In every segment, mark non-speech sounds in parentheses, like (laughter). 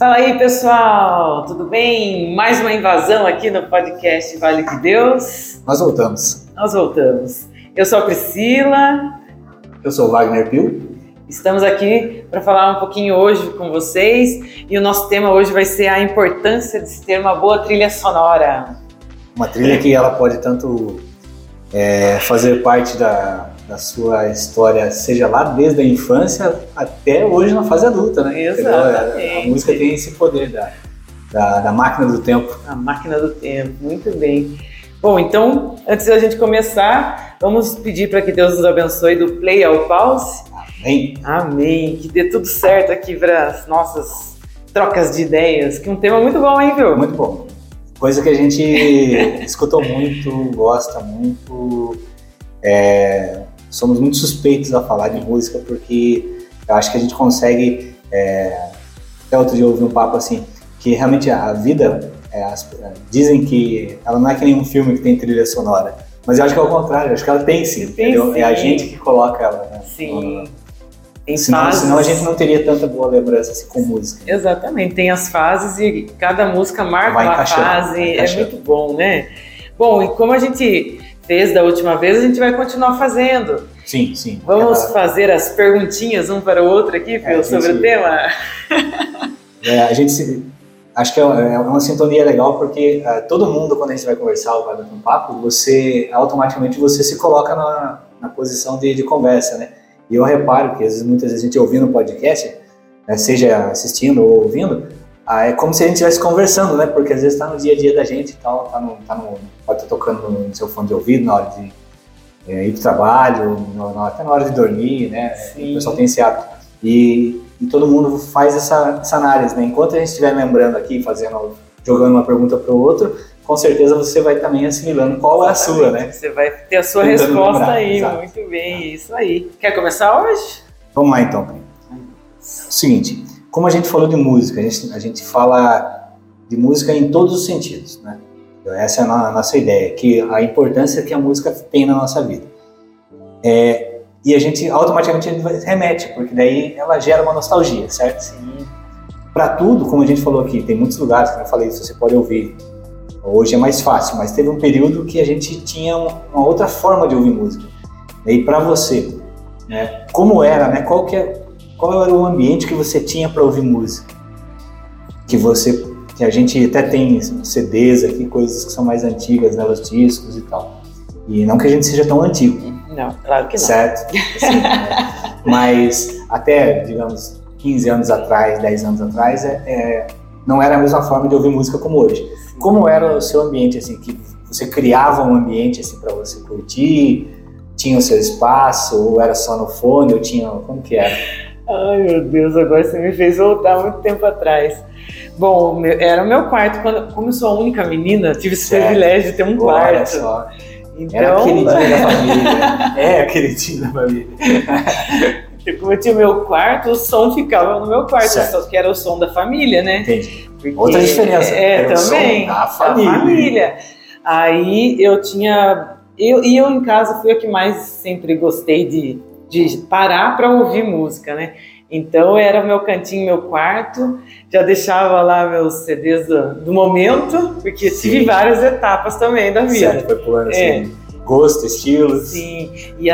Fala aí, pessoal, tudo bem? Mais uma invasão aqui no podcast Vale de Deus. Nós voltamos. Nós voltamos. Eu sou a Priscila. Eu sou o Wagner Pio. Estamos aqui para falar um pouquinho hoje com vocês e o nosso tema hoje vai ser a importância de se ter uma boa trilha sonora. Uma trilha que ela pode tanto é, fazer parte da, da sua história, seja lá desde a infância até hoje na fase adulta, né? Exatamente. A, a música tem esse poder da, da, da, máquina do tempo. A máquina do tempo, muito bem. Bom, então, antes da gente começar, vamos pedir para que Deus nos abençoe do play ao pause. Amém. Amém. Que dê tudo certo aqui para as nossas trocas de ideias. Que um tema muito bom, hein, viu? Muito bom. Coisa que a gente (laughs) escutou muito, gosta muito. É, somos muito suspeitos a falar de música porque eu acho que a gente consegue. É, até outro dia eu ouvi um papo assim, que realmente a vida, é, as, dizem que ela não é que nenhum filme que tem trilha sonora. Mas eu acho que é o contrário, eu acho que ela tem sim. Tem, sim. É a gente que coloca ela. Né? Sim. Tem senão, fases. senão a gente não teria tanta boa lembrança assim, com música. Exatamente, tem as fases e cada música marca uma fase, é muito bom, né? Bom, e como a gente fez da última vez, a gente vai continuar fazendo. Sim, sim. Vamos fazer as perguntinhas um para o outro aqui, Phil, é, sobre gente, o tema? (laughs) É, a gente se, acho que é, é uma sintonia legal porque uh, todo mundo, quando a gente vai conversar ou vai bater um papo, você automaticamente você se coloca na, na posição de, de conversa, né? E eu reparo que às vezes, muitas vezes a gente ouvindo o podcast, né, seja assistindo ou ouvindo, ah, é como se a gente estivesse conversando, né? Porque às vezes está no dia a dia da gente e tal, tá no, tá no, pode estar tocando no seu fone de ouvido na hora de é, ir para o trabalho, no, até na hora de dormir, né? Sim. O pessoal tem esse hábito. E, e, todo mundo faz essa, essa análise, né? Enquanto a gente estiver lembrando aqui, fazendo, jogando uma pergunta para o outro, com certeza você vai também assimilando qual é a sua, né? Você vai ter a sua Tentando resposta lembrar, aí, exato. muito bem, isso aí. Quer começar hoje? Vamos lá então. Seguinte, como a gente falou de música, a gente, a gente fala de música em todos os sentidos, né? Essa é a nossa ideia, que a importância que a música tem na nossa vida. É, e a gente automaticamente remete, porque daí ela gera uma nostalgia, certo? Sim. Para tudo, como a gente falou aqui, tem muitos lugares que eu falei, você pode ouvir Hoje é mais fácil, mas teve um período que a gente tinha uma outra forma de ouvir música. E para você, né, como era, né, qual, que é, qual era o ambiente que você tinha para ouvir música? Que você, que a gente até tem CDs aqui, coisas que são mais antigas, né, os discos e tal. E não que a gente seja tão antigo. Não, claro que não. Certo? (laughs) Assim, né? Mas até, digamos, 15 anos atrás, 10 anos atrás, é, é, não era a mesma forma de ouvir música como hoje. Como era o seu ambiente, assim, que você criava um ambiente, assim, para você curtir? Tinha o seu espaço? Ou era só no fone? Ou tinha... Como que era? Ai, meu Deus, agora você me fez voltar muito tempo atrás. Bom, era o meu quarto. Quando, como eu sou a única menina, tive esse certo. privilégio de ter um quarto. Só. Então... Era a queridinha da família. é a queridinha da família. Como eu tinha meu quarto, o som ficava no meu quarto, certo. que era o som da família, né? Entendi. Porque, Outra diferença. É, também. da família. família. Aí eu tinha. Eu, e eu em casa fui a que mais sempre gostei de, de parar para ouvir música, né? Então era o meu cantinho, meu quarto, já deixava lá meus CDs do, do momento, porque Sim. tive várias etapas também da vida. Certo, foi pulando assim. É gosto, estilos. Sim, e,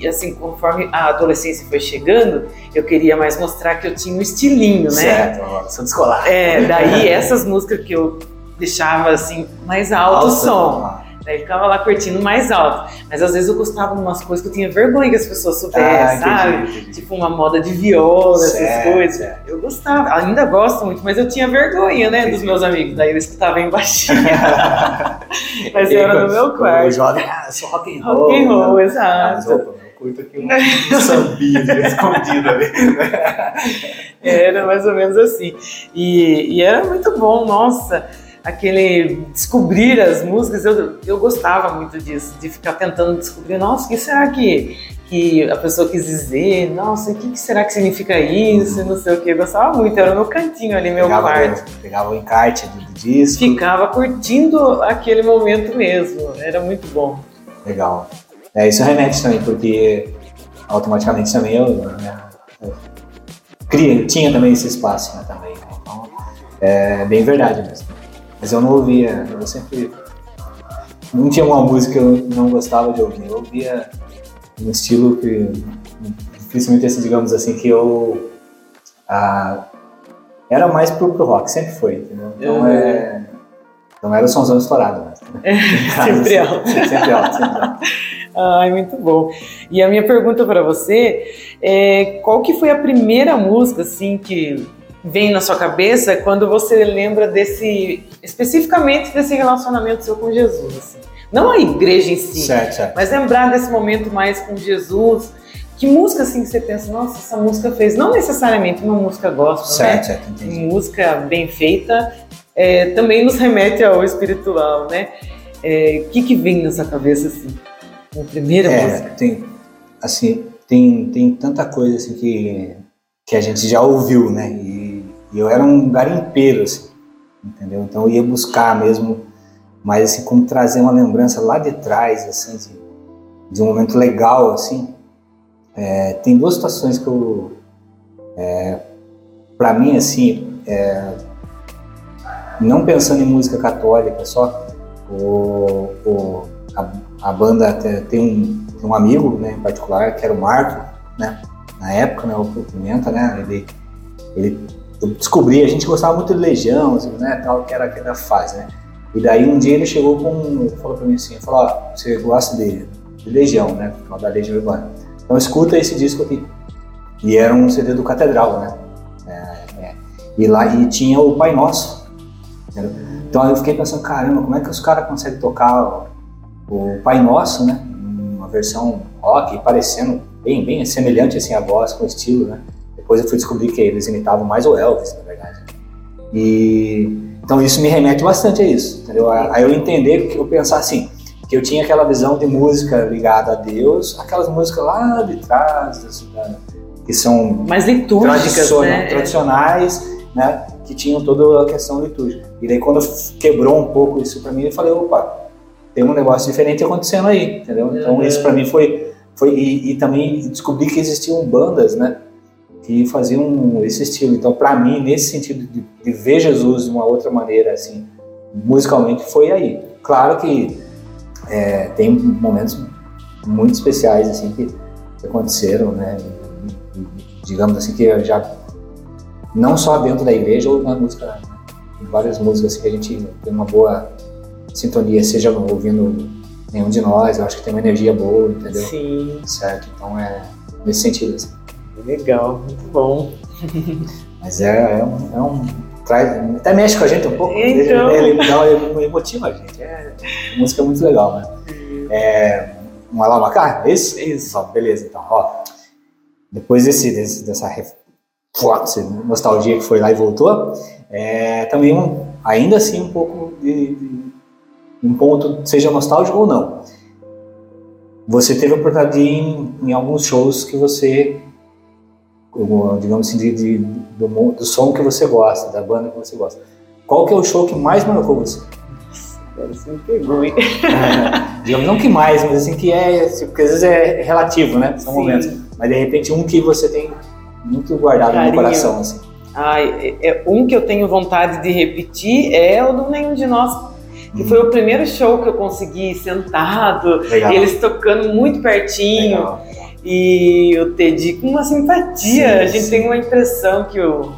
e, assim, conforme a adolescência foi chegando, eu queria mais mostrar que eu tinha um estilinho, né? Certo, sou descolar. É, daí (laughs) essas músicas que eu deixava assim, mais alto o som. Daí ficava lá curtindo mais alto. Mas às vezes eu gostava de umas coisas que eu tinha vergonha que as pessoas soubessem, ah, sabe? Entendi, entendi. Tipo uma moda de viola, certo, essas coisas. Eu gostava, ainda gosto muito, mas eu tinha vergonha, né, entendi. dos meus amigos. Daí eu escutava em baixinho. (laughs) mas eu era no meu quarto. O jovem, ah, sou rock and roll. Rock and roll, né? exato. Ah, curto aqui um, sambinha escondido ali. (laughs) Era mais ou menos assim. E, e era muito bom, nossa aquele descobrir as músicas, eu, eu gostava muito disso, de ficar tentando descobrir, nossa, o que será que, que a pessoa quis dizer? Nossa, o que, que será que significa isso? Não sei o que, eu gostava muito, era no cantinho ali, meu pegava, quarto. Pegava o encarte do, do disco. Ficava curtindo aquele momento mesmo, era muito bom. Legal. É, isso remete também, porque automaticamente também eu, né, eu, eu tinha também esse espaço né, também. Então, É bem verdade mesmo. Mas eu não ouvia, eu sempre. Não tinha uma música que eu não gostava de ouvir. Eu ouvia um estilo que. Dificilmente, assim, digamos assim, que eu. Ah, era mais pro, pro rock, sempre foi, entendeu? Então é. Não era o somzão estourado, né? (laughs) É, sempre alto. sempre alto, sempre alto. Ai, muito bom. E a minha pergunta para você é qual que foi a primeira música assim que vem na sua cabeça quando você lembra desse especificamente desse relacionamento seu com Jesus? Assim? Não a igreja em si, certo, certo. mas lembrar desse momento mais com Jesus. Que música assim que você pensa, nossa, essa música fez, não necessariamente uma música gospel, certo, né? certo. Música bem feita é, também nos remete ao espiritual, né? O é, que, que vem na sua cabeça assim? A primeira é, música? Tem, assim, tem, tem tanta coisa assim que, que a gente já ouviu, né? E, e eu era um garimpeiro, assim, entendeu? Então eu ia buscar mesmo, mas assim, como trazer uma lembrança lá de trás, assim, de, de um momento legal, assim. É, tem duas situações que eu, é, para mim, assim, é, não pensando em música católica só, o, o, a, a, banda tem um, tem um amigo né, em particular, que era o Marco, né, na época, né, o Pimenta, né, ele, ele, eu descobri, a gente gostava muito de Legião, assim, né, tal, que era aquela fase, né, e daí um dia ele chegou com, falou pra mim assim, falou, ó, você gosta de, de Legião, né, da Legião Urbana, então escuta esse disco aqui, e era um CD do Catedral, né, é, é, e lá e tinha o Pai Nosso, Entendeu? Então eu fiquei pensando, caramba, como é que os caras conseguem tocar o, Pai Nosso, né? Uma versão rock, parecendo bem, bem semelhante assim a voz com o estilo, né? Depois eu fui descobrir que eles imitavam mais o Elvis, na verdade. E então isso me remete bastante a isso, entendeu? A, eu entender que eu pensar assim, que eu tinha aquela visão de música ligada a Deus, aquelas músicas lá de trás, que são mais litúrgicas, né? tradicionais, né? Que tinham toda a questão litúrgica. E daí quando quebrou um pouco isso para mim, eu falei, opa, tem um negócio diferente acontecendo aí, entendeu? Então uhum. isso para mim foi, foi e, e, também descobri que existiam bandas, né, que faziam esse estilo. Então para mim nesse sentido de, de, ver Jesus de uma outra maneira, assim, musicalmente foi aí. Claro que é, tem momentos muito especiais assim que, aconteceram, né? Digamos assim que já não só dentro da igreja ou na música várias músicas que a gente tem uma boa sintonia, seja ouvindo nenhum de nós, eu acho que tem uma energia boa, entendeu? Sim. Certo? Então é nesse sentido. Assim. Legal, muito bom. (laughs) Mas é, é um, é um traz, até mexe com a gente um pouco, então... ele, ele, dá, ele motiva a gente. É, a música é muito legal, né? É, um Alamacá, é isso? Isso. Ó, beleza, então, ó. Depois desse, desse dessa nostalgia que foi lá e voltou, é também um, ainda assim um pouco de, de, um ponto, seja nostálgico ou não. Você teve a oportunidade de ir em, em alguns shows que você, digamos assim, de, de, do, do som que você gosta, da banda que você gosta. Qual que é o show que mais marcou você? Agora você me pegou, hein? É, digamos, não que mais, mas assim que é, porque às vezes é relativo, né? São Sim. momentos. Mas de repente um que você tem muito guardado Carinho. no coração, assim. Ai, é, é, um que eu tenho vontade de repetir é o do Nenhum de Nós, que hum. foi o primeiro show que eu consegui sentado, Legal. eles tocando muito pertinho. Legal. E o Teddy com uma simpatia. Sim, a gente sim. tem uma impressão que o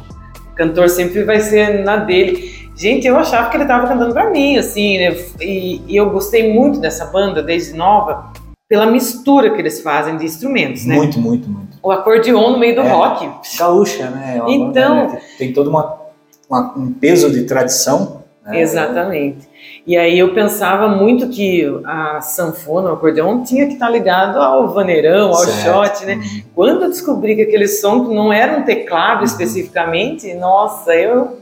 cantor sempre vai ser na dele. Gente, eu achava que ele estava cantando para mim, assim, né? E, e, eu gostei muito dessa banda desde nova pela mistura que eles fazem de instrumentos, né? Muito, muito, muito. O acordeon no meio do é, rock. Gaúcha, né? É então... Banda, né? Tem todo uma, uma, um peso de tradição. Né? Exatamente. E aí eu pensava muito que a sanfona, o acordeon, tinha que estar ligado ao vaneirão, ao certo. shot, né? Uhum. Quando eu descobri que aquele som não era um teclado uhum. especificamente, nossa, eu...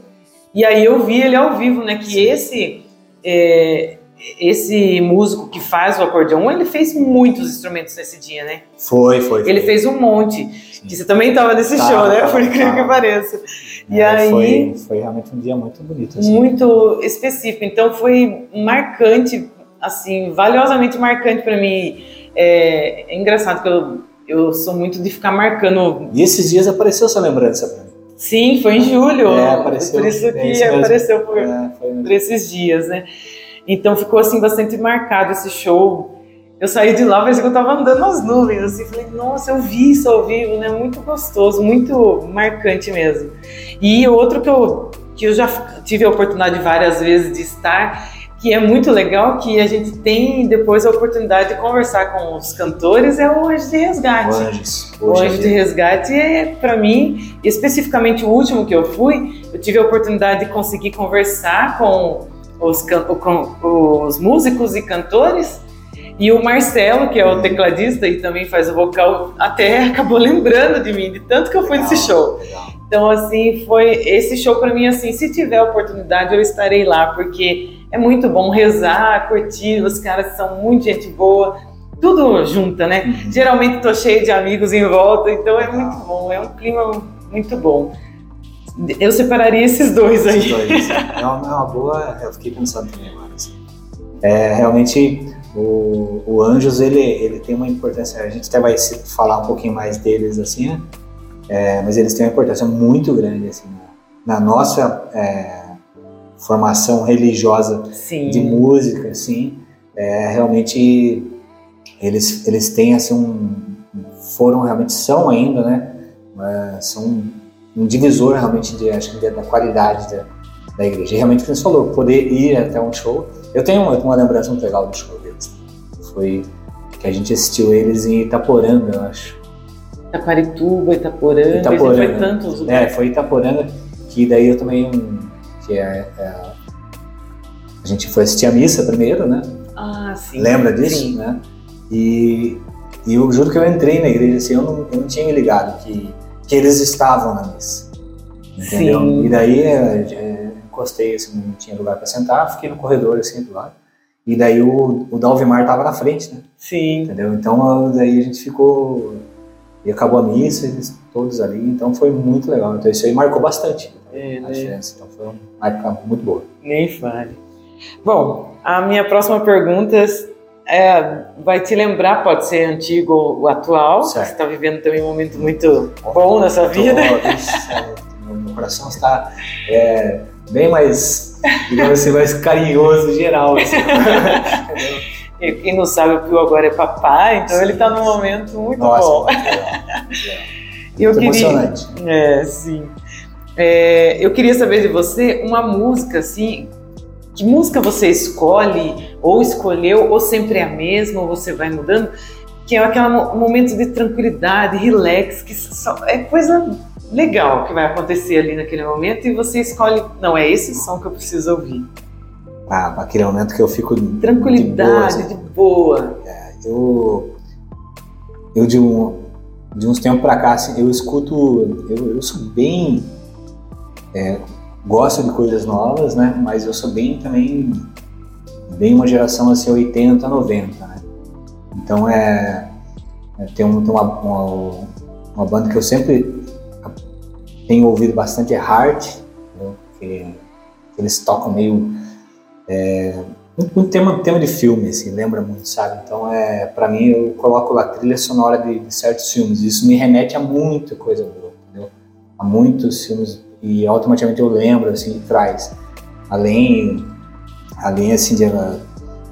E aí eu vi ele ao vivo, né? Que esse... É, esse músico que faz o acordeon, ele fez muitos instrumentos nesse dia, né? Foi, foi. Ele foi. fez um monte. Sim. Que você também estava nesse tá, show, né? Tá, Por incrível tá. que pareça. E é, aí foi, foi realmente um dia muito bonito. Assim. Muito específico. Então foi marcante, assim, valiosamente marcante para mim. É, é, engraçado que eu, eu sou muito de ficar marcando. E esses dias apareceu essa lembrança pra mim. Sim, foi em julho. É, apareceu. Por isso que é apareceu por, é, por esses dias, né? Então ficou assim bastante marcado esse show. Eu saí de lá, que eu tava andando nas nuvens, assim, falei, nossa, eu vi isso ao vivo, né? Muito gostoso, muito marcante mesmo. E outro que eu, que eu já tive a oportunidade várias vezes de estar que é muito legal, que a gente tem depois a oportunidade de conversar com os cantores, é o Anjo de Resgate. O, Anjos, o Anjo de Resgate é, para mim, especificamente o último que eu fui, eu tive a oportunidade de conseguir conversar com os, os músicos e cantores, e o Marcelo, que é o tecladista e também faz o vocal, até (laughs) acabou lembrando de mim, de tanto que eu fui nesse show. Então, assim, foi esse show para mim, assim, se tiver oportunidade, eu estarei lá, porque é muito bom rezar, curtir, os caras são muito gente boa, tudo junta, né? Uhum. Geralmente tô cheio de amigos em volta, então é muito bom, é um clima muito bom. Eu separaria esses dois aí. Esses dois. (laughs) É uma, é uma boa, eu fiquei pensando também agora. Assim. É, realmente, o, o Anjos, ele, ele tem uma importância, a gente até vai falar um pouquinho mais deles, assim, né? É, mas eles têm uma importância muito grande, assim, na, na nossa... É, formação religiosa Sim. de música, assim, é, realmente eles, eles têm assim um foram realmente são ainda, né? É, são um divisor realmente de acho que da qualidade da, da igreja. E realmente o que você falou, poder ir até um show. Eu tenho, eu tenho uma lembrança muito legal do show deles. Foi que a gente assistiu eles em Itaporanga, eu acho. Itaparituba, Itaporanga, Itaporanga. foi tantos lugares. É, foi Itaporanga, que daí eu também que é, é, a gente foi assistir a missa primeiro, né? Ah, sim. Lembra disso, sim. né? E, e eu juro que eu entrei na igreja assim, eu não, eu não tinha me ligado que, que eles estavam na missa. Entendeu? Sim. E daí é, é, encostei, assim, não tinha lugar para sentar, fiquei no corredor assim do lado. E daí o, o Dalvimar tava na frente, né? Sim. Entendeu? Então daí a gente ficou. E acabou a missa, eles todos ali, então foi muito legal. Então isso aí marcou bastante é, a né? diferença. Então foi uma época muito boa. Nem fale. Bom, a minha próxima pergunta é, vai te lembrar, pode ser antigo ou atual, certo. você está vivendo também um momento muito bom na sua vida. (laughs) meu coração está é, bem mais, digamos assim, mais carinhoso geral. Assim. (laughs) e quem não sabe, o Pio agora é papai, então sim, ele está num momento muito Nossa, bom. Muito (laughs) eu queria, emocionante. É, sim. É, eu queria saber de você uma música assim que música você escolhe, ou escolheu, ou sempre é a mesma, ou você vai mudando, que é aquele momento de tranquilidade, relax, que só, é coisa legal que vai acontecer ali naquele momento e você escolhe, não, é esse som que eu preciso ouvir. Ah, aquele momento que eu fico tranquilidade, de boa. De boa. É, eu, eu de, um, de uns tempos para cá, assim, eu escuto, eu, eu sou bem é, gosto de coisas novas, né? Mas eu sou bem também bem uma geração assim 80, 90, né? Então é, é tem, um, tem uma, uma, uma, banda que eu sempre tenho ouvido bastante é Heart, que eles tocam meio é, um tema, tema de filme, assim, lembra muito, sabe? Então, é, para mim, eu coloco lá trilha sonora de, de, certos filmes. Isso me remete a muita coisa boa, entendeu? A muitos filmes e automaticamente eu lembro assim traz além além assim de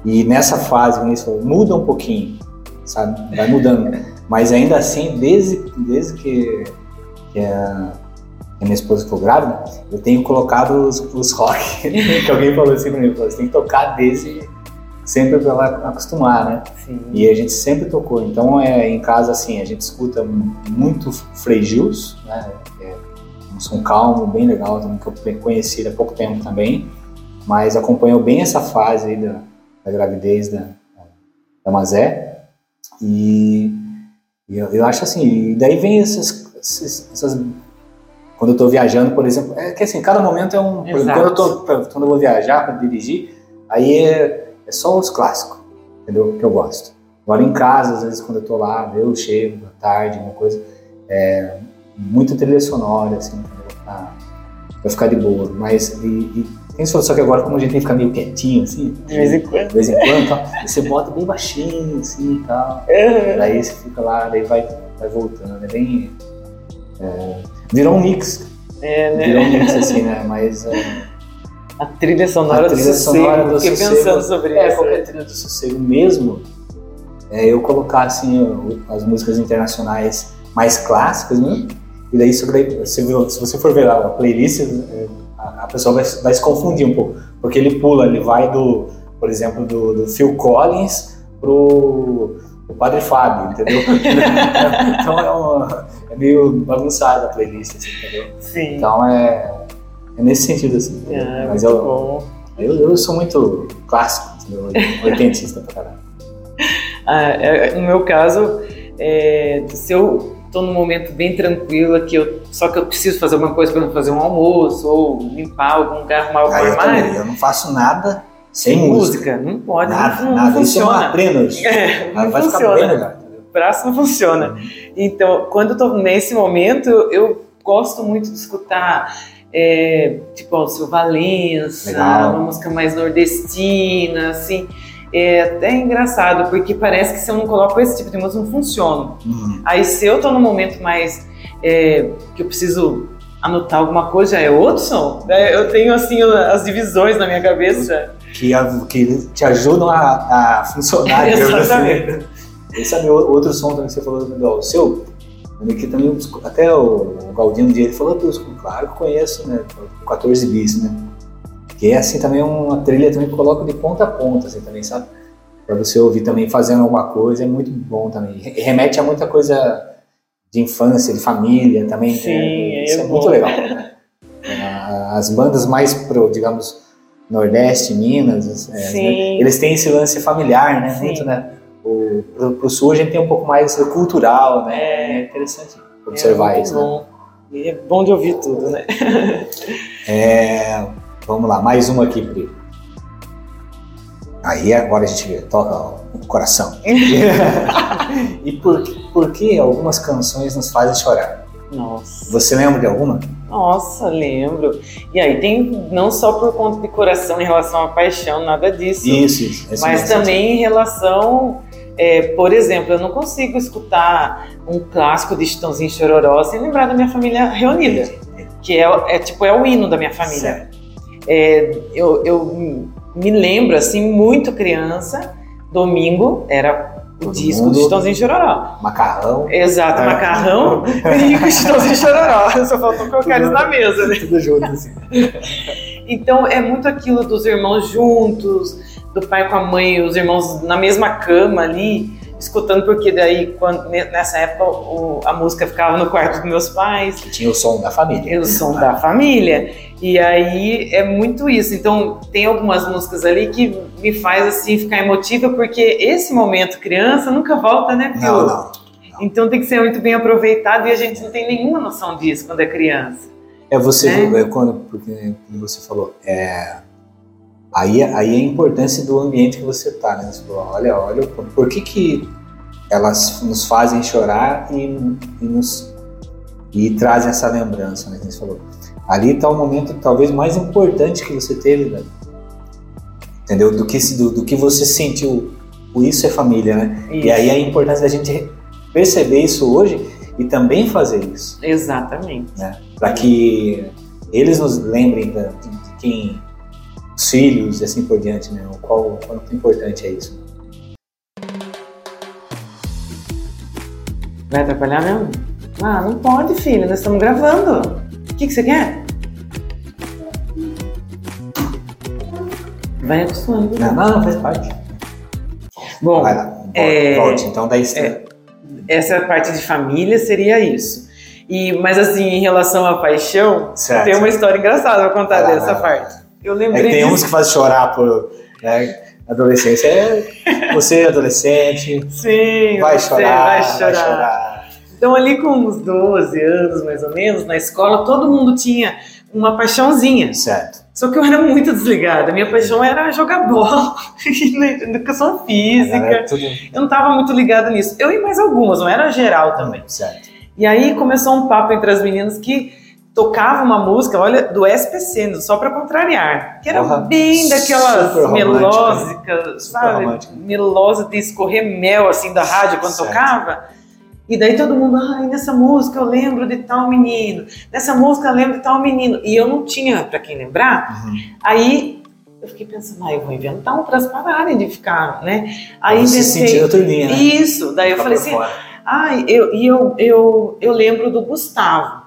e nessa fase como isso muda um pouquinho sabe? Vai mudando. Mas ainda assim desde desde que, que a, a minha esposa ficou grávida eu tenho colocado os, os rock (laughs) que alguém falou assim para mim você tem que tocar desde sempre para ela acostumar né? Sim. e a gente sempre tocou. Então é em casa assim a gente escuta muito Frei Gils, né? Um som calmo, bem legal, também, que eu conheci há pouco tempo também, mas acompanhou bem essa fase aí da, da gravidez da, da Mazé. E, e eu, eu, acho assim, e daí vem essas, essas, essas quando eu estou viajando, por exemplo, é que assim, cada momento é um. Exemplo, quando, eu tô, quando eu vou viajar para dirigir, aí é, é, só os clássicos, entendeu? Que eu gosto. Agora em casa, às vezes, quando eu estou lá, eu chego à tarde, uma coisa, é, muita trilha sonora, assim, pra, pra ficar de boa. Mas, e, e tem só que agora, como a gente tem que ficar meio quietinho, assim, de vez em quando, de vez em quando tal, você bota bem baixinho, assim e tal. Uhum. Daí você fica lá, daí vai, vai voltando. É bem. É, virou um mix. É, né? Virou um mix, assim, né? Mas. É, a trilha sonora a trilha do sossego. Sonora do Fiquei sossego, pensando sobre é, isso. É, qualquer trilha do sossego mesmo. É, eu colocar, assim, as músicas internacionais mais clássicas, né? E daí, se você for ver lá a playlist, é, a pessoa vai, vai se confundir um pouco. Porque ele pula, ele vai do, por exemplo, do, do Phil Collins pro o Padre Fábio, entendeu? (laughs) então é, uma, é, meio bagunçada a playlist, assim, entendeu? Sim. Então é, é nesse sentido, assim. É, Mas eu, eu, eu sou muito clássico, entendeu? oitentista pra caralho. (laughs) Ah, é, no meu caso, é, se eu estou num momento bem tranquilo, que eu, só que eu preciso fazer alguma coisa para fazer um almoço ou limpar algum lugar, arrumar algum ah, eu armário. Também, eu não faço nada sem, música. música. Não pode, nada, não, nada. não Isso funciona. é uma treino. (laughs) É, não vai funciona. O braço não funciona. Uhum. Então, quando eu estou nesse momento, eu gosto muito de escutar é, tipo o Seu Valença, Legal. uma música mais nordestina, assim. É até engraçado, porque parece que se eu não coloco esse tipo de música, não funciona. Uhum. Aí se eu tô num momento mais é, que eu preciso anotar alguma coisa, é outro som. É, eu tenho assim as divisões na minha cabeça. Que, que te ajudam a, a funcionar. (laughs) Exatamente. Esse é outro som também que você falou, o seu, que também até o, o Galdino dia ele falou, claro que conheço, né? 14 bis, né? Que é assim também uma trilha também que coloca de ponta a ponta, assim também, sabe? Para você ouvir também fazendo alguma coisa, é muito bom também. Remete a muita coisa de infância, de família também. Sim, né? Isso é, é muito legal. Né? As bandas mais pro, digamos, Nordeste, Minas, é, né? eles têm esse lance familiar, né? Sim. Muito, né? O, pro, pro Sul a gente tem um pouco mais cultural, né? É, é interessante observar é isso. Né? Bom. Né? E é bom de ouvir tudo, né? é, Vamos lá, mais uma aqui, Pri. Aí agora a gente toca o coração. (laughs) e por, por que algumas canções nos fazem chorar? Nossa. Você lembra de alguma? Nossa, lembro. E aí tem não só por conta de coração em relação à paixão, nada disso. Isso, isso. Mas também em relação, é, por exemplo, eu não consigo escutar um clássico de Chitãozinho Chororó sem lembrar da minha família reunida. Que é, é tipo, é o hino da minha família. Certo. É, eu, eu me lembro, assim, muito criança, domingo era o disco do Chitãozinho Chororó. Macarrão. Exato, é. macarrão (laughs) e Chitãozinho Chororó. (laughs) Só faltou colocar eles na mesa, né? Tudo junto, assim. (laughs) Então, é muito aquilo dos irmãos juntos, do pai com a mãe, os irmãos na mesma cama ali escutando, porque daí, quando, nessa época, o, a música ficava no quarto dos meus pais. Tinha o som da família. O som da família. E aí é muito isso. Então, tem algumas músicas ali que me faz assim ficar emotiva, porque esse momento criança nunca volta, né, Pio? Não, não, não. Então tem que ser muito bem aproveitado e a gente não tem nenhuma noção disso quando é criança. É você, é? é quando, porque você falou, é, Aí, aí é a importância do ambiente que você está, né? Você falou, olha, olha, por que que elas nos fazem chorar e, e nos e trazem essa lembrança, né? Você falou. Ali está o momento talvez mais importante que você teve, né? entendeu? Do que do, do, que você sentiu. O isso é família, né? Isso. E aí a importância da gente perceber isso hoje e também fazer isso. Exatamente. Né? Para que eles nos lembrem de, de quem os filhos e assim por diante, né? O qual quanto importante é isso. Vai atrapalhar mesmo? Ah, não pode, filho, nós estamos gravando. O que, que você quer? Vai acostumando. Não, não, faz parte. Bom, Vai lá, volte, é, volte. então daí é, essa parte de família seria isso. E, mas assim, em relação à paixão, certo. tem uma história engraçada pra contar lá, dessa parte. Eu lembrei. É tem uns que fazem chorar por. Né, adolescência é você é adolescente. Sim, vai chorar, vai chorar. Vai chorar. Então ali com uns 12 anos, mais ou menos, na escola, todo mundo tinha uma paixãozinha. Certo. Só que eu era muito desligada. Minha paixão era jogar bola, (laughs) educação física. Tudo... Eu não estava muito ligada nisso. Eu e mais algumas, não era geral também. Certo. E aí começou um papo entre as meninas que tocava uma música, olha, do SPC, só para contrariar, que era bem daquelas melódicas, sabe? Melosa de escorrer mel assim da rádio quando certo. tocava. E daí todo mundo, ai, nessa música eu lembro de tal menino, nessa música eu lembro de tal menino. E eu não tinha para quem lembrar. Uhum. Aí eu fiquei pensando, ah, eu vou inventar um para as pararem de ficar, né? Aí Você inventei. outra linha, né? Isso, daí eu falei assim, ah, eu, e eu, eu, eu lembro do Gustavo.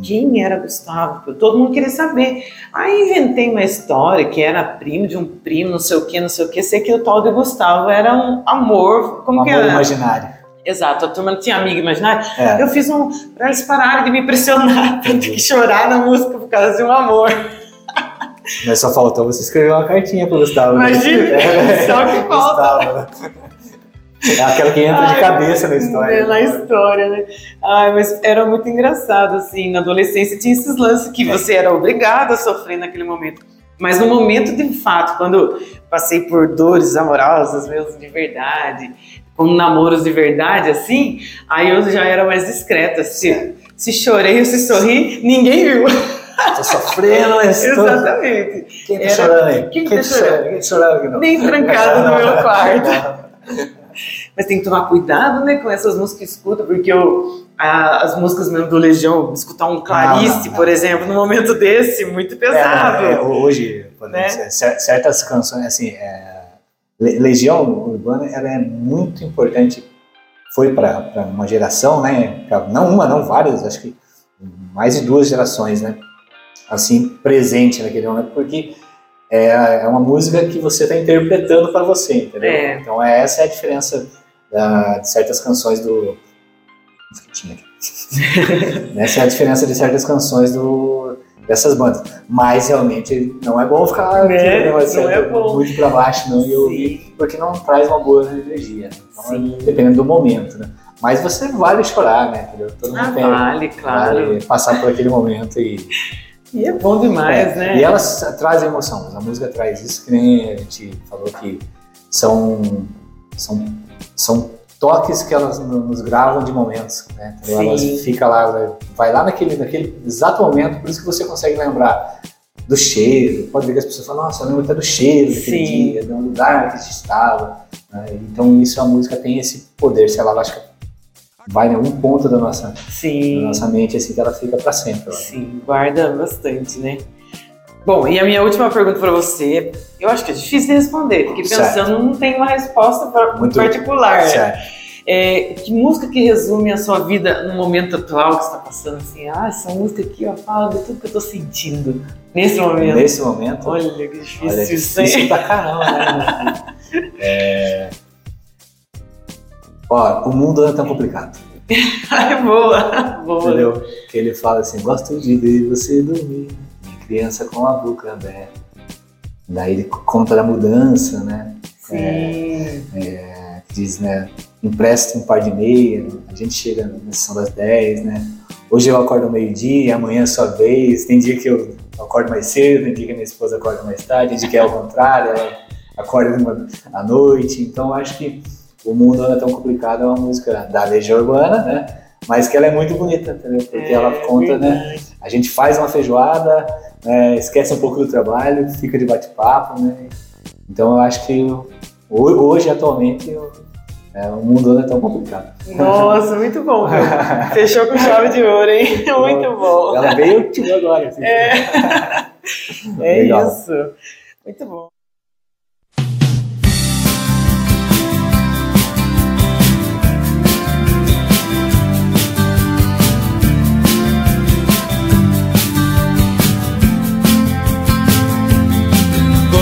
Quem era Gustavo? Todo mundo queria saber. Aí inventei uma história que era primo de um primo, não sei o que, não sei o que. Sei que o tal de Gustavo era um amor. Como um que amor era? imaginário. Exato, a turma não tinha amigo imaginário. É. Eu fiz um. para eles pararem de me pressionar, (laughs) ter que chorar na música por causa de um amor. Mas só faltou você escrever uma cartinha pro Gustavo. Né? Imagina, né? (laughs) só que falta. É aquela que entra Ai, de cabeça na história. Na história, né? Ai, mas era muito engraçado, assim, na adolescência tinha esses lances que você era obrigado a sofrer naquele momento. Mas no momento de fato, quando passei por dores amorosas mesmo de verdade, com namoros de verdade, assim, aí eu já era mais discreta. Se, se chorei ou se sorri, ninguém viu. Tô sofrendo, mas (laughs) tô... Exatamente. Quem tá era... chorando aí? Quem, Quem tá chorando? Quem tá chorando? Nem trancado no meu quarto. (laughs) Mas tem que tomar cuidado, né, com essas músicas que escuta, porque eu, a, as músicas mesmo do Legião, escutar um Clarice, não, por exemplo, num momento desse, muito pesado. É, é, hoje, né? certas canções, assim, é, Legião Urbana, ela é muito importante, foi para uma geração, né, não uma, não várias, acho que mais de duas gerações, né, assim, presente naquele momento, porque é, é uma música que você está interpretando para você, entendeu? É. Então é, essa é a diferença da, de certas canções do. (laughs) essa é a diferença de certas canções do, dessas bandas. Mas realmente não é bom ficar é, não, não é bom. muito para baixo não, e ouvir, porque não traz uma boa energia. Né? Então, dependendo do momento, né? Mas você vale chorar, né? Entendeu? Todo mundo ah, tem, vale, claro. Vale passar por aquele momento e e é bom demais, é, né? E elas trazem emoção, a música traz isso, que nem a gente falou que são, são, são toques que elas nos gravam de momentos, né? Então elas fica lá, vai lá naquele, naquele exato momento, por isso que você consegue lembrar do cheiro. Pode ver que as pessoas falam, nossa, eu lembro até do cheiro daquele Sim. dia, do lugar que a gente estava. Né? Então isso a música tem esse poder, se ela acho que vai em algum ponto da nossa, Sim. da nossa mente, assim, que ela fica para sempre. Sim, guarda bastante, né? Bom, e a minha última pergunta para você, eu acho que é difícil de responder, porque pensando, certo. não tem uma resposta pra, Muito particular. Certo. É, que música que resume a sua vida no momento atual que está passando assim? Ah, essa música aqui ó, fala de tudo que eu estou sentindo nesse momento. Nesse momento? Olha que difícil. Olha, é difícil pra caramba, né? (laughs) é, Ó, o mundo é tão complicado. (laughs) boa, boa. Entendeu? Que ele fala assim, gosto de ver você dormir, criança com a boca aberta. Daí ele conta da mudança, né? Sim. É, é, diz, né? Empresta um par de meia, a gente chega na sessão das 10, né? Hoje eu acordo meio-dia, amanhã é sua vez. Tem dia que eu acordo mais cedo, tem dia que minha esposa acorda mais tarde, tem dia que é ao contrário, ela acorda à noite. Então acho que o Mundo Não é Tão Complicado é uma música da Legião Urbana, né? Mas que ela é muito bonita, entendeu? Porque é, ela conta, né? A gente faz uma feijoada, né? esquece um pouco do trabalho, fica de bate-papo, né? Então eu acho que hoje, atualmente, é, o mundo não é tão complicado. Nossa, muito bom. (laughs) Fechou com chave de ouro, hein? Muito bom. Ela veio tirou agora. Assim. É, (laughs) é isso. Muito bom.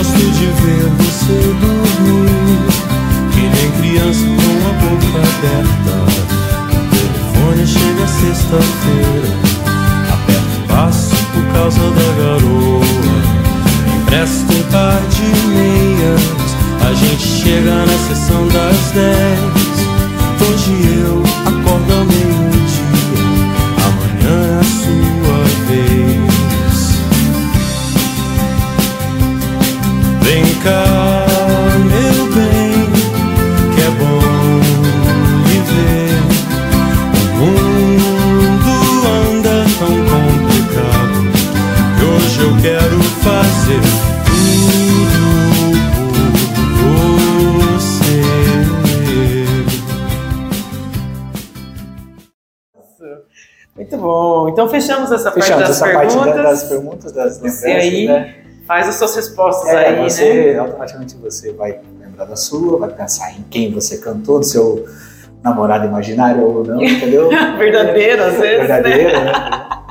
Gosto de ver você dormir. Que nem criança com a boca aberta. O telefone chega sexta-feira. Aperto passo por causa da garoa. Empresta um par de meias A gente chega na sessão das dez. Hoje eu Então fechamos essa fechamos parte das essa perguntas. parte das perguntas, das lembranças, aí né? faz as suas respostas É, aí, você, né? automaticamente você vai lembrar da sua, vai pensar em quem você cantou, do seu namorado imaginário ou não, entendeu? (laughs) Verdadeiro, às vezes, né? Verdadeiro, né?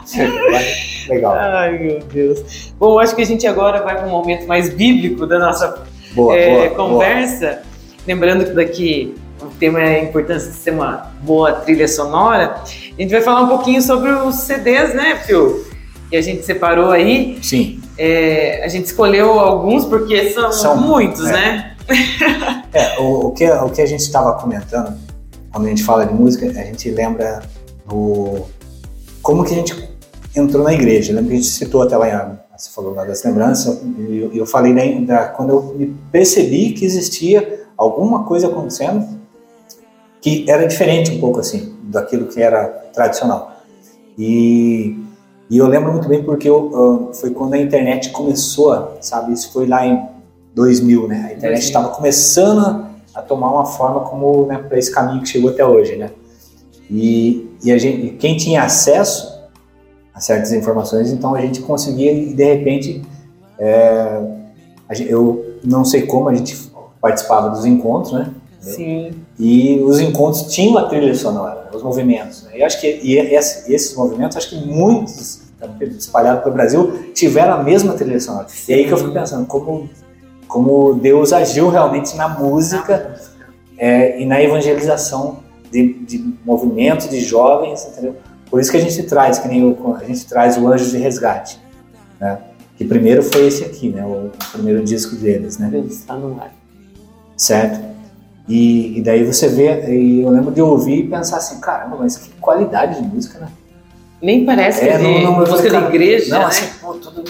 (laughs) Legal. Ai, meu Deus. Bom, acho que a gente agora vai para um momento mais bíblico da nossa Boa, é, boa, conversa. Lembrando que daqui tema é a importância de ser uma boa trilha sonora. A gente vai falar um pouquinho sobre os CDs, né, Phil? Que a gente separou aí. Sim. É, a gente escolheu alguns porque são, São, muitos, é. né? (laughs) É, o, o, que, o que a gente estava comentando, quando a gente fala de música, a gente lembra do. Como que a gente entrou na igreja. Lembra que a gente citou até lá, em- você falou lá das lembranças, e eu, eu falei da, da- quando eu percebi que existia alguma coisa acontecendo que era diferente um pouco assim, daquilo que era tradicional. E, e eu lembro muito bem porque eu, ah, foi quando a internet começou, sabe? Isso foi lá em 2000, né? A internet 2000. estava começando a tomar uma forma como né, para esse caminho que chegou até hoje, né? E, e a gente, quem tinha acesso a certas informações, então a gente conseguia e de repente é, eu não sei como a gente participava dos encontros, né? Sim. E os encontros tinham a trilha sonora, os movimentos. Né? E acho que e esse- esses movimentos, acho que muitos espalhados pelo Brasil tiveram a mesma trilha sonora. E aí que eu fico pensando como como Deus agiu realmente na música é, e na evangelização de, de movimentos de jovens, entendeu? Por isso que a gente traz, que nem o, a gente traz o Anjos de Resgate, né? Que primeiro foi esse aqui, né? O primeiro disco deles, né? Está no ar. certo? E, e daí você vê, e eu lembro de ouvir e pensar assim, caramba, mas que qualidade de música, né? Nem parece que É, é de não- não- música de cara, igreja, Não, né? assim, pô, tudo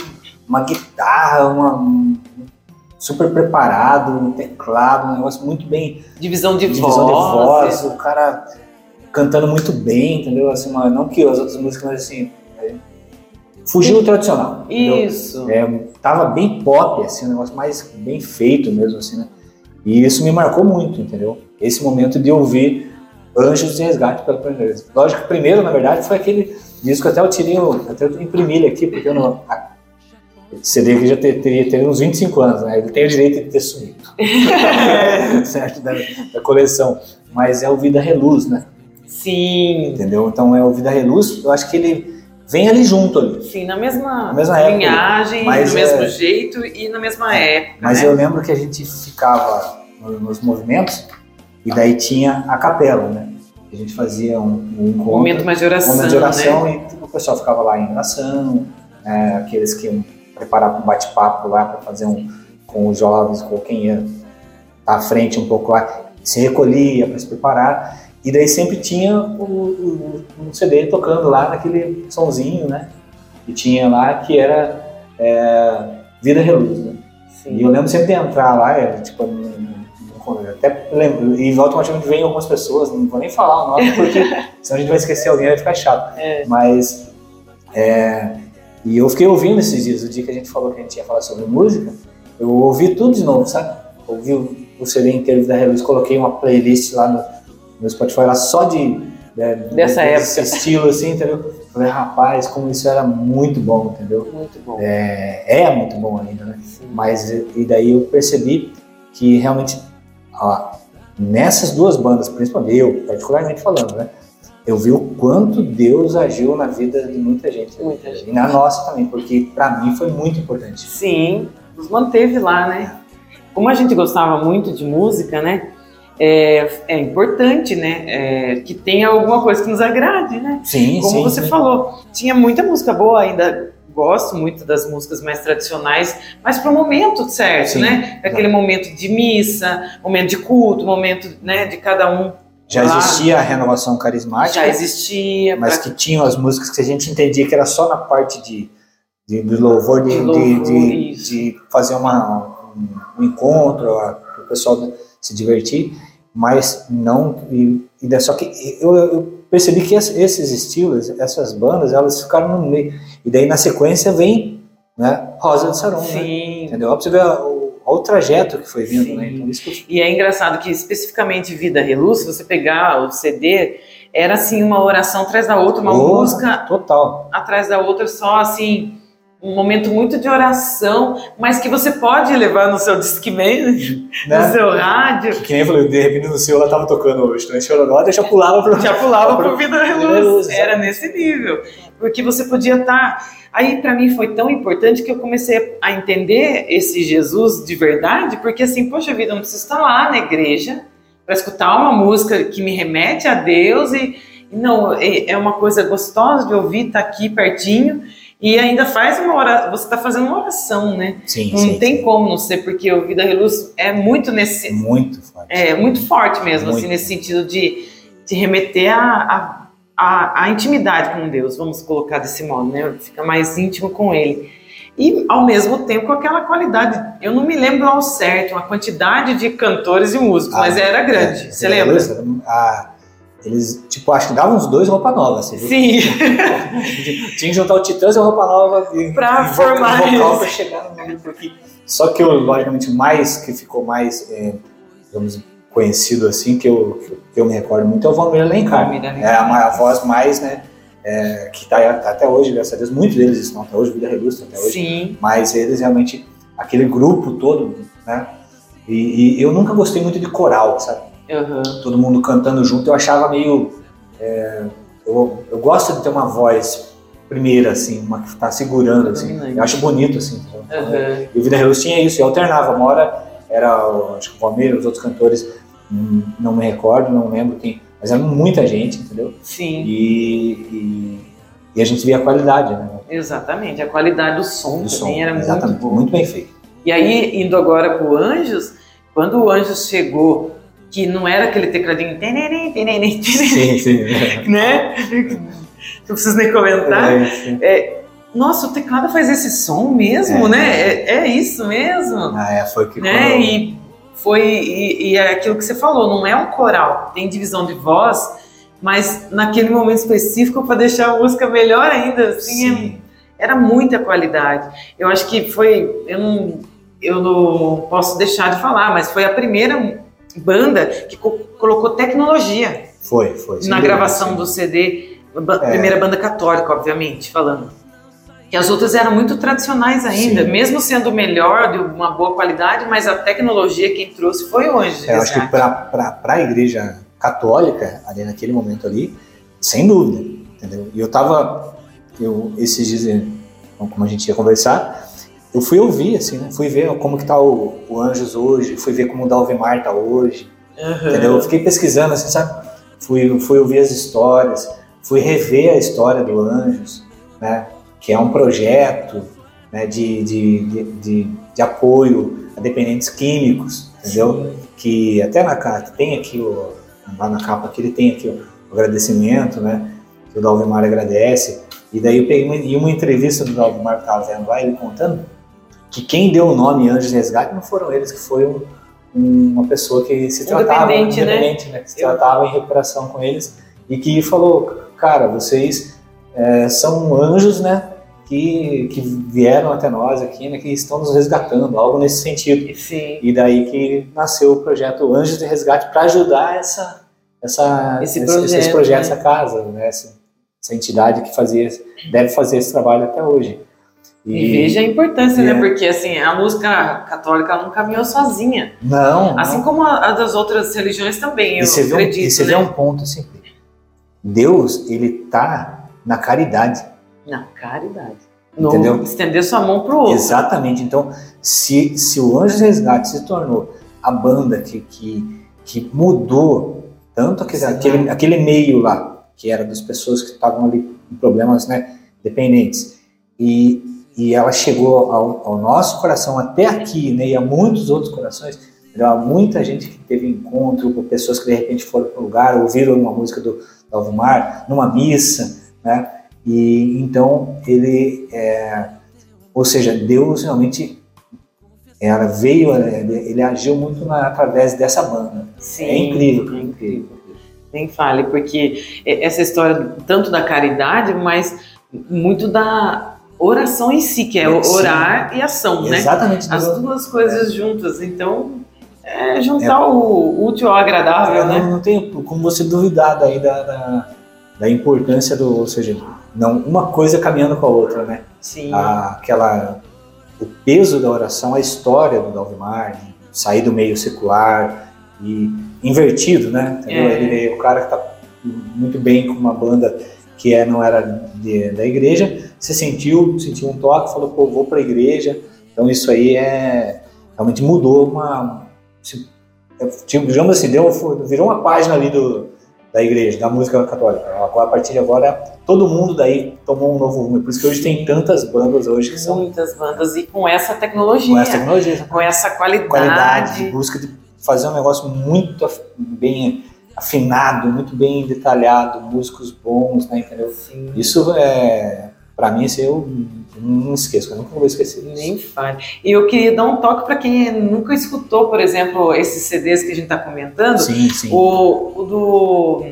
uma guitarra, uma, um- super preparado, um teclado, um negócio muito bem, Divisão de divisão de voz. voz, o cara cantando muito bem, entendeu? Assim, uma, não que as outras músicas, mas assim, é, fugiu o tradicional, entendeu? Isso. É, tava bem pop, assim, um negócio mais bem feito mesmo, assim, né? E isso me marcou muito, entendeu? Esse momento de ouvir Anjos de Resgate pela primeira vez. Lógico que o primeiro, na verdade, foi aquele disco, até eu tirei, até eu imprimi ele aqui, porque eu não... a- CD aqui já ter- teria, teria uns 25 anos, né? Ele tem o direito de ter sumido. (laughs) (laughs) certo? Da, da coleção. Mas é o Vida Reluz, né? Sim. Entendeu? Então é o Vida Reluz, eu acho que ele vem ali junto ali. Sim, na mesma, Na mesma linhagem, mas no é- mesmo jeito e na mesma época. Mas né? eu lembro que a gente ficava no- nos movimentos e daí tinha a capela, né? A gente fazia um, um encontro, Momento mais de oração. momento de oração Né? e o pessoal ficava lá em oração, é, aqueles que iam preparar um bate-papo lá para fazer um com os jovens, com quem ia estar à frente um pouco lá, se recolhia para se preparar. E daí sempre tinha o, o- um CD tocando lá naquele sonzinho, né? E tinha lá que era é, Vida Reluz, né? Sim. E eu lembro sempre de entrar lá, é, tipo, até lembro, e automaticamente vem algumas pessoas, não vou nem falar o nome, porque (laughs) senão a gente vai esquecer alguém, vai ficar chato. É. Mas, é, e eu fiquei ouvindo esses dias, o dia que a gente falou que a gente ia falar sobre música, eu ouvi tudo de novo, sabe? Ouvi o, o CD inteiro da Reluz, coloquei uma playlist lá no, no Spotify lá só de, de Dessa desse estilo assim, entendeu? Falei, rapaz, como isso era muito bom, entendeu? Muito bom. É, é muito bom ainda, né? Sim. Mas e daí eu percebi que realmente ó, nessas duas bandas, principalmente eu, particularmente falando, né? Eu vi o quanto Deus agiu na vida de muita gente. Muita gente. E na nossa também, porque para mim foi muito importante. Sim, nos manteve lá, né? Como a gente gostava muito de música, né? É, é importante, né? é, que tenha alguma coisa que nos agrade, né? Sim, Como sim. você sim. falou, tinha muita música boa, ainda gosto muito das músicas mais tradicionais, mas para o momento certo, Sim, né? Aquele momento de missa, momento de culto, momento né, de cada um. Já existia a renovação carismática, Já existia. mas pra- que tinham as músicas que a gente entendia que era só na parte de, de, do louvor, de, De louvor, de, de fazer uma, um, um encontro para o pessoal se divertir, mas não. E, e só que eu, eu percebi que es- esses estilos, essas bandas, elas ficaram no meio. E daí na sequência vem né, Rosa de Saron, né? Sim, Entendeu? Ó, Pra você ver o, ao trajeto que foi vindo, né? Então, isso que... E é engraçado que especificamente Vida Reluz, se você pegar o CD, era assim uma oração atrás da outra, uma oh, música total atrás da outra, só assim um momento muito de oração, mas que você pode levar no seu Discman, (laughs) né? no seu rádio. Que nem eu falei, de repente no seu ela tava tocando hoje, então Chororó já pulava para Já pulava (laughs) para o Vida Reluz, era nesse nível. Porque você podia estar... Tá... Aí para mim foi tão importante que eu comecei a entender esse Jesus de verdade, porque assim, poxa vida, eu não preciso estar lá na igreja para escutar uma música que me remete a Deus e, e não, é, é uma coisa gostosa de ouvir, estar tá aqui pertinho e ainda faz uma oração, você está fazendo uma oração, né? Sim, não sim, tem sim. como não ser, porque o Vida Reluz é muito nesse. Muito forte. É, muito forte mesmo, muito. assim, nesse sentido de, de remeter a, a, a, a, intimidade com Deus, vamos colocar desse modo, né? Fica mais íntimo com Ele. E ao mesmo tempo com aquela qualidade. Eu não me lembro ao certo, a quantidade de cantores e músicos, ah, mas era grande. É, você lembra? A eles, tipo, acho que davam uns dois roupa nova, assim. Sim. (laughs) Tinha que juntar o Titãs e a roupa nova e, (laughs) pra e formar vocal pra (laughs) chegar no nível porque Só que eu, logicamente, mais que ficou mais, é, digamos, conhecido assim, que eu, que eu me recordo muito, é o Valmir Alencar. É a, a voz mais, né, é, que está tá até hoje, graças a Deus, muitos deles estão até hoje, Vida Redusta até hoje. Sim. Mas eles realmente, aquele grupo todo, né, e, e eu nunca gostei muito de coral, sabe? Uhum. Todo mundo cantando junto, eu achava meio. É, eu, eu gosto de ter uma voz primeira, assim, uma que está segurando, assim. Eu acho bonito, assim. Uhum. E o Vida Reluz tinha isso, e alternava. Uma hora era, acho que o Valmir, os outros cantores, hum, não me recordo, não lembro quem, mas era muita gente, entendeu? Sim. E, e, e a gente via a qualidade, né? Exatamente, a qualidade do som do também som, era exatamente, muito, muito bem feito. E aí, indo agora para o Anjos, quando o Anjos chegou que não era aquele tecladinho. Sim, sim. (laughs) né? Não preciso nem comentar. É, é, nossa, o teclado faz esse som mesmo, é, né? É, é, isso mesmo. Ah, é, foi que né? E foi e, e, é aquilo que você falou, não é um coral, tem divisão de voz, mas naquele momento específico para deixar a música melhor ainda, assim, é, era muita qualidade. Eu acho que foi, eu não, eu não posso deixar de falar, mas foi a primeira banda que co colocou tecnologia. Foi, foi. Na gravação do CD, é. primeira banda católica, obviamente, falando. Que as outras eram muito tradicionais ainda, sim. mesmo sendo melhor, de uma boa qualidade, mas a tecnologia quem trouxe foi Anjo. É, eu acho que para a igreja católica, ali naquele momento ali, sem dúvida, entendeu? E eu tava, eu, esses dias, como a gente ia conversar, eu fui ouvir, assim, né? Fui ver como que tá o, o Anjos hoje, fui ver como o Dalvimar tá hoje, uhum. entendeu? Eu fiquei pesquisando, assim, sabe? Fui, fui ouvir as histórias, fui rever a história do Anjos, né? Que é um projeto né, de, de, de, de, apoio a dependentes químicos, entendeu? Que até na carta tem aqui, o, lá na capa que ele tem aqui o, o agradecimento, né? Que o Dalvimar agradece. E daí eu peguei uma, e uma entrevista do Dalvimar que estava vendo lá, ele contando que quem deu o nome Anjos de Resgate não foram eles, que foi um, uma pessoa que se tratava independente, independente né? né? Que se tratava em recuperação com eles e que falou, cara, vocês é, são anjos, né? Que, que vieram até nós aqui, né, que estão nos resgatando, algo nesse sentido. Sim. E daí que nasceu o projeto Anjos de Resgate para ajudar essa, essa, esse, esse projeto, esse projeto né? essa casa, né, essa, essa entidade que fazia, deve fazer esse trabalho até hoje. E, e veja a importância, né? é. né? Porque assim, a música católica não caminhou sozinha. Não. Assim não. como a, a, das outras religiões também, eu você acredito. Vê um, e você né? vê um ponto assim. Deus, ele tá na caridade. Na caridade. No Entendeu? estender sua mão pro outro. Exatamente. Então, se, se o Anjos Resgate se tornou a banda que, que, que mudou tanto aquele, aquele, aquele meio lá, que era das pessoas que estavam ali com problemas né, dependentes, e e ela chegou ao, ao, nosso coração até aqui, né, e a muitos outros corações. Há muita gente que teve encontro com pessoas que de repente foram para o lugar, ouviram uma música do, do Alvomar, numa missa, né? E então ele, é, ou seja, Deus realmente ela veio, ele, ele agiu muito na, através dessa banda. Sim, é incrível, é incrível. Nem fale, porque essa história tanto da caridade, mas muito da oração em si, que é orar Sim. e ação, né? Exatamente. As duas coisas é. juntas. Então, é juntar é. o útil ao agradável, é, né? Não, não tem como você duvidar daí da, da, da, importância do, ou seja, não uma coisa caminhando com a outra, né? Sim. A, aquela, o peso da oração, a história do Dalvimar, sair do meio secular e invertido, né? É. Ele, é o cara que está muito bem com uma banda que é, não era de, da igreja, se sentiu, sentiu um toque, falou, pô, vou para a igreja. Então isso aí é realmente mudou uma, tipo, digamos assim, deu, virou uma página ali do, da igreja, da música católica. Agora, a partir de agora, todo mundo daí tomou um novo rumo. Por isso que hoje tem tantas bandas hoje que são... Muitas bandas e com essa tecnologia. Com essa tecnologia. Com essa qualidade. Qualidade, de busca de fazer um negócio muito bem afinado, muito bem detalhado, músicos bons, né, entendeu? Sim. Isso é, para mim, isso eu não esqueço, eu nunca vou esquecer. Nem fale. E eu queria dar um toque para quem nunca escutou, por exemplo, esses CDs que a gente está comentando. Sim, sim. O, o do,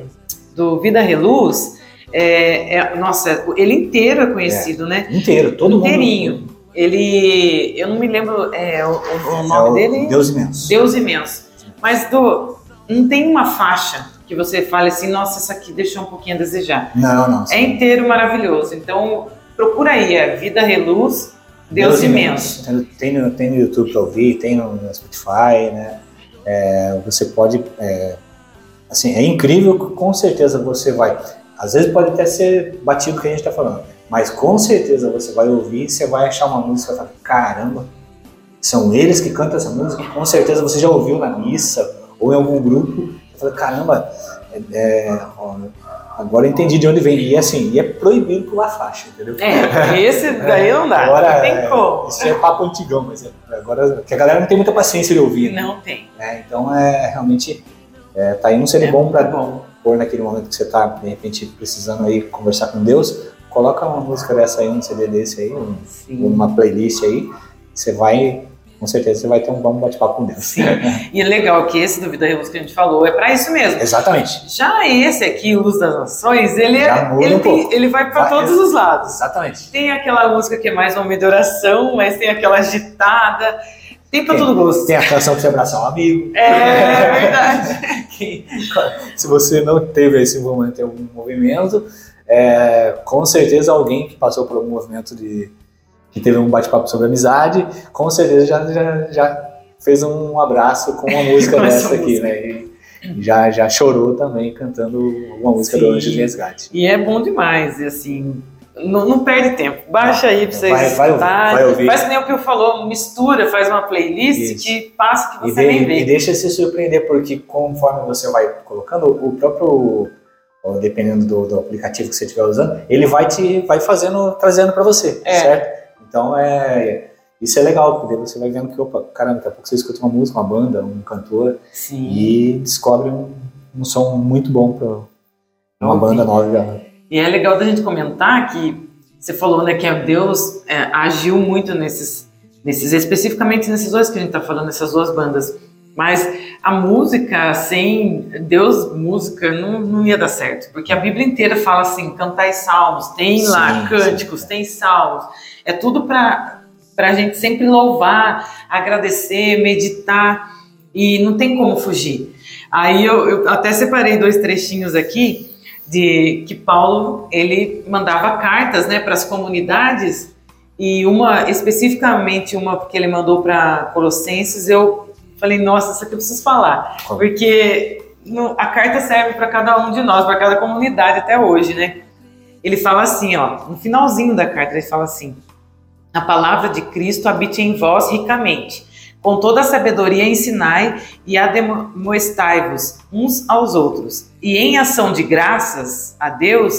do Vida Reluz, é, é, nossa, ele inteiro é conhecido, é, né? Inteiro, todo Inteirinho. mundo. Inteirinho. Ele, eu não me lembro é, o, o nome é o dele. Deus Imenso. Deus Imenso. Mas do, não tem uma faixa que você fale assim, nossa, essa aqui deixou um pouquinho a desejar. Não, não. Sim. É inteiro maravilhoso. Então, procura aí, é Vida Reluz, Deus, Deus imenso. imenso. Tem, no, tem no YouTube para ouvir, tem no Spotify, né? É, você pode. É, assim, é incrível que com certeza você vai. Às vezes pode até ser batido o que a gente está falando, mas com certeza você vai ouvir, você vai achar uma música e falar: caramba, são eles que cantam essa música. Com certeza você já ouviu na missa ou em algum grupo. Você fala: caramba, é, é Agora eu entendi de onde vem. E assim, e é proibido pular faixa, entendeu? É, esse (laughs) daí não dá. Agora, não tem como. Isso é papo antigão, mas é, agora que a galera não tem muita paciência de ouvir. Né? Não tem. É, então é realmente é, tá aí um CD é bom para pôr naquele momento que você tá, de repente, precisando aí conversar com Deus. Coloca uma música dessa aí, um CD desse aí, um, uma playlist aí. Você vai com certeza você vai ter um bom bate-papo com Deus. Sim. (laughs) e é legal que esse do Vida Reluz que a gente falou é para isso mesmo. Exatamente. Já esse aqui, Luz das Nações, ele, é, ele, um tem, ele vai para todos os lados. Exatamente. Tem aquela música que é mais uma oração, mas tem aquela agitada. Tem para todo gosto. Tem a canção para você abraçar um amigo. É, é verdade. (laughs) se você não teve esse momento em algum movimento, é, com certeza alguém que passou por um movimento de que teve um bate-papo sobre amizade, com certeza já, já, já fez um abraço com uma música (laughs) dessa aqui, né? E já, já chorou também cantando uma música Sim. do Anjo de Resgate. E é bom demais, e assim, não, não perde tempo. Baixa aí pra vocês vai, vai escutarem. Vai ouvir. Faz que nem o que eu falou, mistura, faz uma playlist Isso. que passa que você e nem vê. E deixa se surpreender, porque conforme você vai colocando, o próprio dependendo do, do, aplicativo que você estiver usando, ele vai te vai fazendo, trazendo para você, é. certo? Então é isso é legal, porque você vai vendo que, opa, caramba, daqui a pouco você escuta uma música, uma banda, um cantor Sim. e descobre um, um som muito bom para uma banda nova. E é legal da gente comentar que você falou né, que Deus é, agiu muito nesses, nesses, especificamente nesses dois que a gente está falando, essas duas bandas. Mas a música, sem Deus, música, não, não ia dar certo. Porque a Bíblia inteira fala assim: cantai salmos, tem sim, lá cânticos, sim. tem salmos. É tudo para a gente sempre louvar, agradecer, meditar. E não tem como fugir. Aí eu, eu até separei dois trechinhos aqui de que Paulo ele mandava cartas né, para as comunidades e uma especificamente uma que ele mandou para Colossenses eu Falei, nossa, isso aqui eu preciso falar. Porque no, a carta serve para cada um de nós, para cada comunidade até hoje, né? Ele fala assim, ó, no finalzinho da carta ele fala assim: A palavra de Cristo habite em vós ricamente. Com toda a sabedoria ensinai e ademoestai-vos uns aos outros. E em ação de graças a Deus,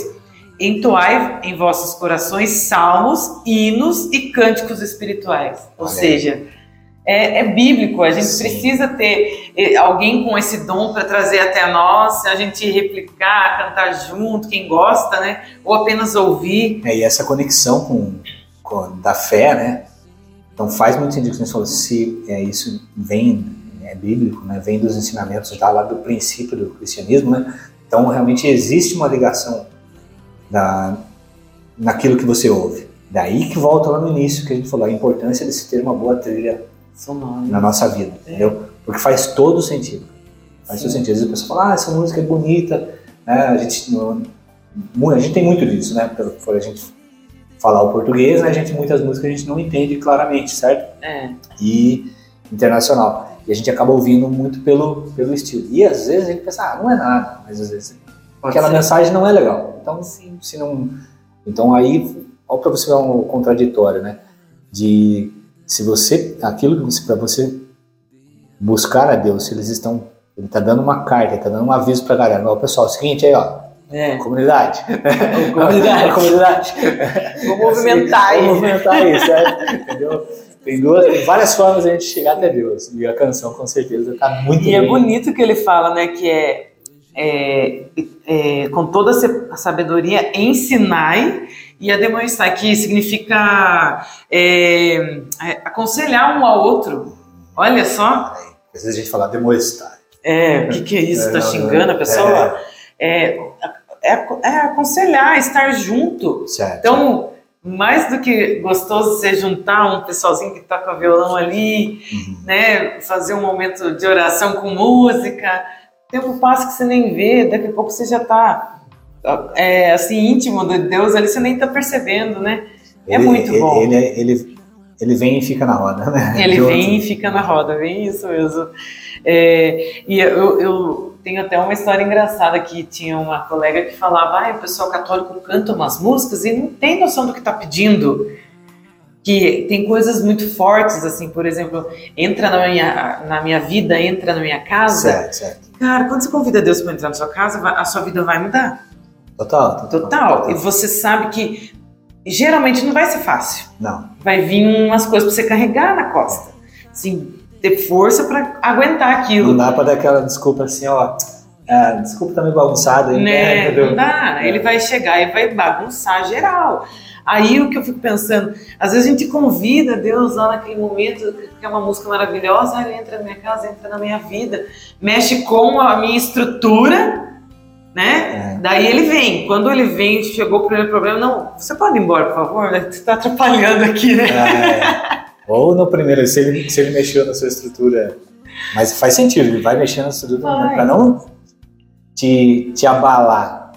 entoai em vossos corações salmos, hinos e cânticos espirituais. Ou seja, é, é bíblico. A gente Sim. precisa ter eh, alguém com esse dom para trazer até nós, a gente replicar, cantar junto, quem gosta, né? Ou apenas ouvir. É, e essa conexão com, com da fé, né? Então faz muito sentido que você falou, se é, isso vem, é bíblico, né? Vem dos ensinamentos já lá do princípio do cristianismo, né? Então realmente existe uma ligação da, naquilo que você ouve. Daí que volta lá no início que a gente falou, a importância de se ter uma boa trilha Na nossa vida, É. entendeu? Porque faz todo sentido. Faz todo Sim. sentido. Às vezes a pessoa fala, ah, essa música é bonita, né? A gente, não- a gente tem muito disso, né? Por a gente falar o português, né? A gente, muitas músicas a gente não entende claramente, certo? É, E internacional. E a gente acaba ouvindo muito pelo, pelo estilo. E às vezes a gente pensa, ah, não é nada, mas às vezes pode aquela ser. mensagem não é legal. Então, Sim. se não. Então aí, olha para você ver um contraditório, né? De se você. Aquilo que você. Para você buscar a Deus, se eles estão. Ele tá dando uma carta, ele tá dando um aviso pra galera. Ó, pessoal, é o seguinte aí, ó. É, Comunidade. (laughs) (laughs) comunidade. (laughs) comunidade. vou movimentar Vou aí. movimentar aí, certo? Entendeu? Tem, duas, tem várias formas de a gente chegar até Deus. E a canção, com certeza, tá muito E é bem. bonito que ele fala, né, que é, é, é, com toda a a sabedoria ensinai e a demonstrar, que significa é, é, aconselhar um ao outro. Olha só, Às vezes a gente fala demonstrar. é, o que, que é isso? (laughs) É, tá não, xingando a é, pessoa? É, é, é aconselhar, estar junto. Certo. Então, mais do que gostoso você juntar um pessoalzinho que toca violão ali, Uhum. né, fazer um momento de oração com música, tempo passa que você nem vê, daqui a pouco você já está é, assim íntimo de Deus ali, você nem está percebendo, né? É Ele- muito bom. Ele, ele, ele vem e fica na roda, né? (laughs) Ele De vem e outro. fica na roda, bem isso mesmo. É, e eu, eu tenho até uma história engraçada que tinha uma colega que falava, ah, o pessoal católico canta umas músicas e não tem noção do que está pedindo. Que tem coisas muito fortes, assim, por exemplo, entra na minha, na minha vida, entra na minha casa. Certo, certo. Cara, quando você convida Deus para entrar na sua casa, a sua vida vai mudar. Total, total. Total. E você sabe que geralmente não vai ser fácil Não. vai vir umas coisas pra você carregar na costa. Assim, ter força pra aguentar Não aquilo. dá pra dar aquela desculpa assim, ó. ah, desculpa tá meio bagunçado aí, Né? entendeu? Não dá. Ele vai chegar e vai bagunçar geral. Aí o que eu fico pensando, às vezes a gente convida Deus lá naquele momento, que é uma música maravilhosa, ah, ele entra na minha casa, entra na minha vida, mexe com a minha estrutura, né? É. Daí ele vem. Quando ele vem, chegou o primeiro problema, não, você pode ir embora, por favor? né? (laughs) Você tá atrapalhando aqui, né? Ah, é. Ou no primeiro, se ele, se ele mexeu na sua estrutura. Mas faz sentido, ele vai mexer na estrutura Vai. pra não te, te abalar.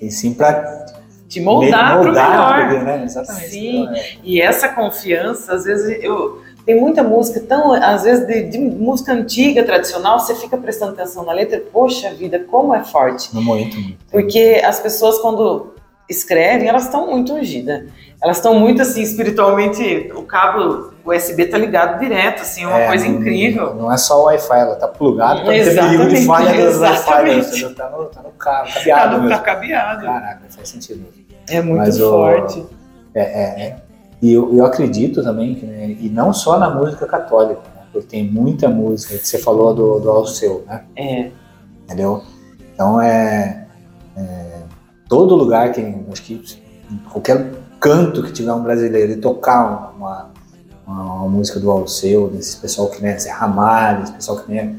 E sim pra Te moldar, me- pro melhor. porque, né? Exatamente. Sim. E essa confiança, às vezes eu tem muita música tão, às vezes de, de música antiga, tradicional, você fica prestando atenção na letra, poxa vida, como é forte. No momento. muito. Porque as pessoas quando escrevem, elas estão muito ungidas. Elas estão muito assim espiritualmente, o cabo USB tá ligado direto, assim, é uma É, coisa incrível. Não é só o Wi-Fi, ela tá plugada ter perigo de Exatamente, falha do Wi-Fi. né? Tá no, tá no ca- Tá, cabeado no- tá mesmo. cabeado. Caraca, faz sentido. É muito Mas o- forte. É, é, é. E eu, eu acredito também, que, né, e não só na música católica, né, porque tem muita música que você falou do, do Alceu, né? É, Entendeu? Então é, é, todo lugar que acho que qualquer canto que tiver um brasileiro e tocar uma, uma, uma música do Alceu, desse pessoal que né, Zé Ramalho, esse pessoal que né,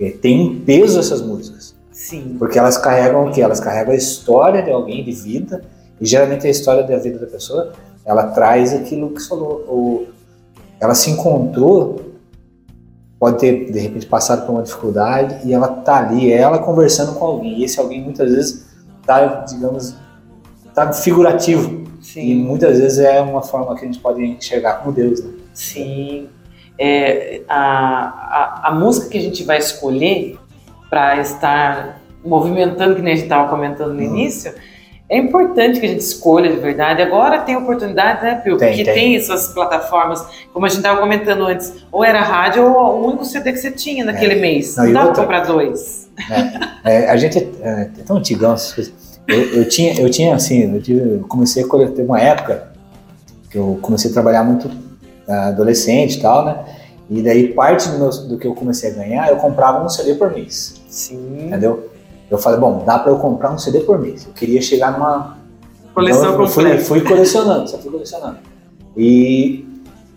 é, tem um peso essas músicas. sim. Porque elas carregam o quê? Elas carregam a história de alguém, de vida, e geralmente a história da vida da pessoa, ela traz aquilo que falou. O, ela se encontrou, pode ter, de repente, passado por uma dificuldade, e ela tá ali, ela conversando com alguém, e esse alguém muitas vezes tá, digamos, tá figurativo, e Sim. muitas vezes é uma forma que a gente pode enxergar como Deus, né? Sim. É, a, a, a música que a gente vai escolher para estar movimentando, que nem a gente estava comentando no Uhum. início, é importante que a gente escolha de verdade. Agora tem oportunidade, né, Pio? Tem, Porque tem. tem. essas plataformas, como a gente estava comentando antes, ou era rádio ou o único CD que você tinha naquele mês. Não, Não, dá para comprar dois. É, a gente é, é tão antigão essas coisas. Eu, eu tinha, eu tinha assim, eu, tive- eu comecei a coletar uma época que eu comecei a trabalhar muito ah, adolescente e tal, né? E daí parte do, meu- do que eu comecei a ganhar, eu comprava um CD por mês, Sim. entendeu? Eu falei, bom, dá para eu comprar um CD por mês. Eu queria chegar numa Coleção então, eu fui, completa. fui colecionando, só fui colecionando. E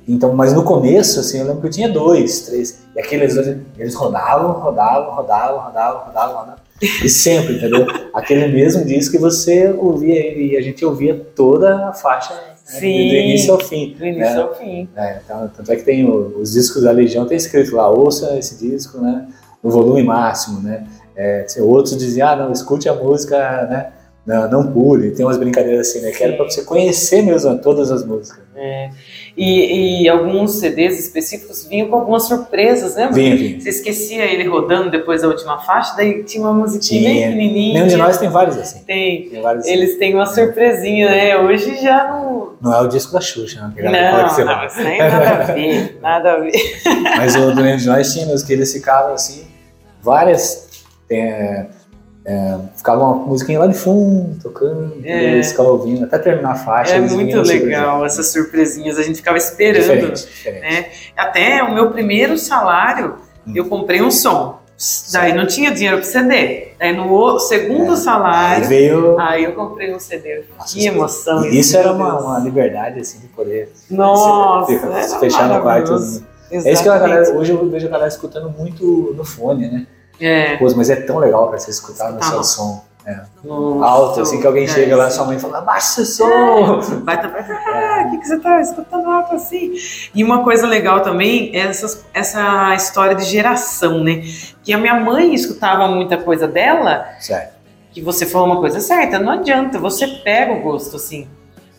então, mas no começo, assim, eu lembro que eu tinha dois, três. E aqueles eles rodavam, rodavam, rodavam, rodavam, rodavam, rodavam. E sempre, entendeu? (laughs) Aquele mesmo disco que você ouvia ele e a gente ouvia toda a faixa Sim, do início ao fim. Do início né? ao fim. É, então, tanto é que tem o, os discos da Legião, tem escrito lá, ouça esse disco, né? No volume máximo, né? É, outros diziam, ah, não, escute a música, né? Não, não pule. Tem umas brincadeiras assim, né? Que era pra você conhecer mesmo todas as músicas. É. E, e, alguns CDs específicos vinham com algumas surpresas, lembra? Vinha, vinha. Você esquecia ele rodando depois da última faixa, daí tinha uma musiquinha Tinha. bem pequenininha. Nenhum de nós tem vários assim. Tem. Tem vários assim. Eles têm uma surpresinha, né? Hoje já não. Não é o disco da Xuxa, né? Não, não, isso aí nada a ver, nada a ver. Mas o do Nenhum de nós tinha mesmo que eles ficavam assim, várias. É, é, ficava uma musiquinha lá de fundo, tocando, É. eles ficavam ouvindo, até terminar a faixa. É muito surpreendendo. legal essas surpresinhas, a gente ficava esperando. Diferente, diferente. né? Até o meu primeiro salário, Hum. eu comprei um som. Daí não tinha dinheiro para CD. Daí no segundo É. Aí salário, veio. aí eu comprei um CD. Nossa, que emoção. Isso era uma, uma liberdade assim de poder Nossa, se, fechar no quarto. maravilhoso. É isso que a galera, hoje eu vejo a galera escutando muito no fone, né? É. Pô, mas é tão legal pra você escutar no seu som Nossa, alto, assim que alguém é, chega lá, sua mãe fala, abaixa o som! Vai tá, ah, o que, que você tá escutando alto assim? E uma coisa legal também é essas, essa história de geração, né? Que a minha mãe escutava muita coisa dela, Certo. que você falou uma coisa certa, não adianta, você pega o gosto, assim,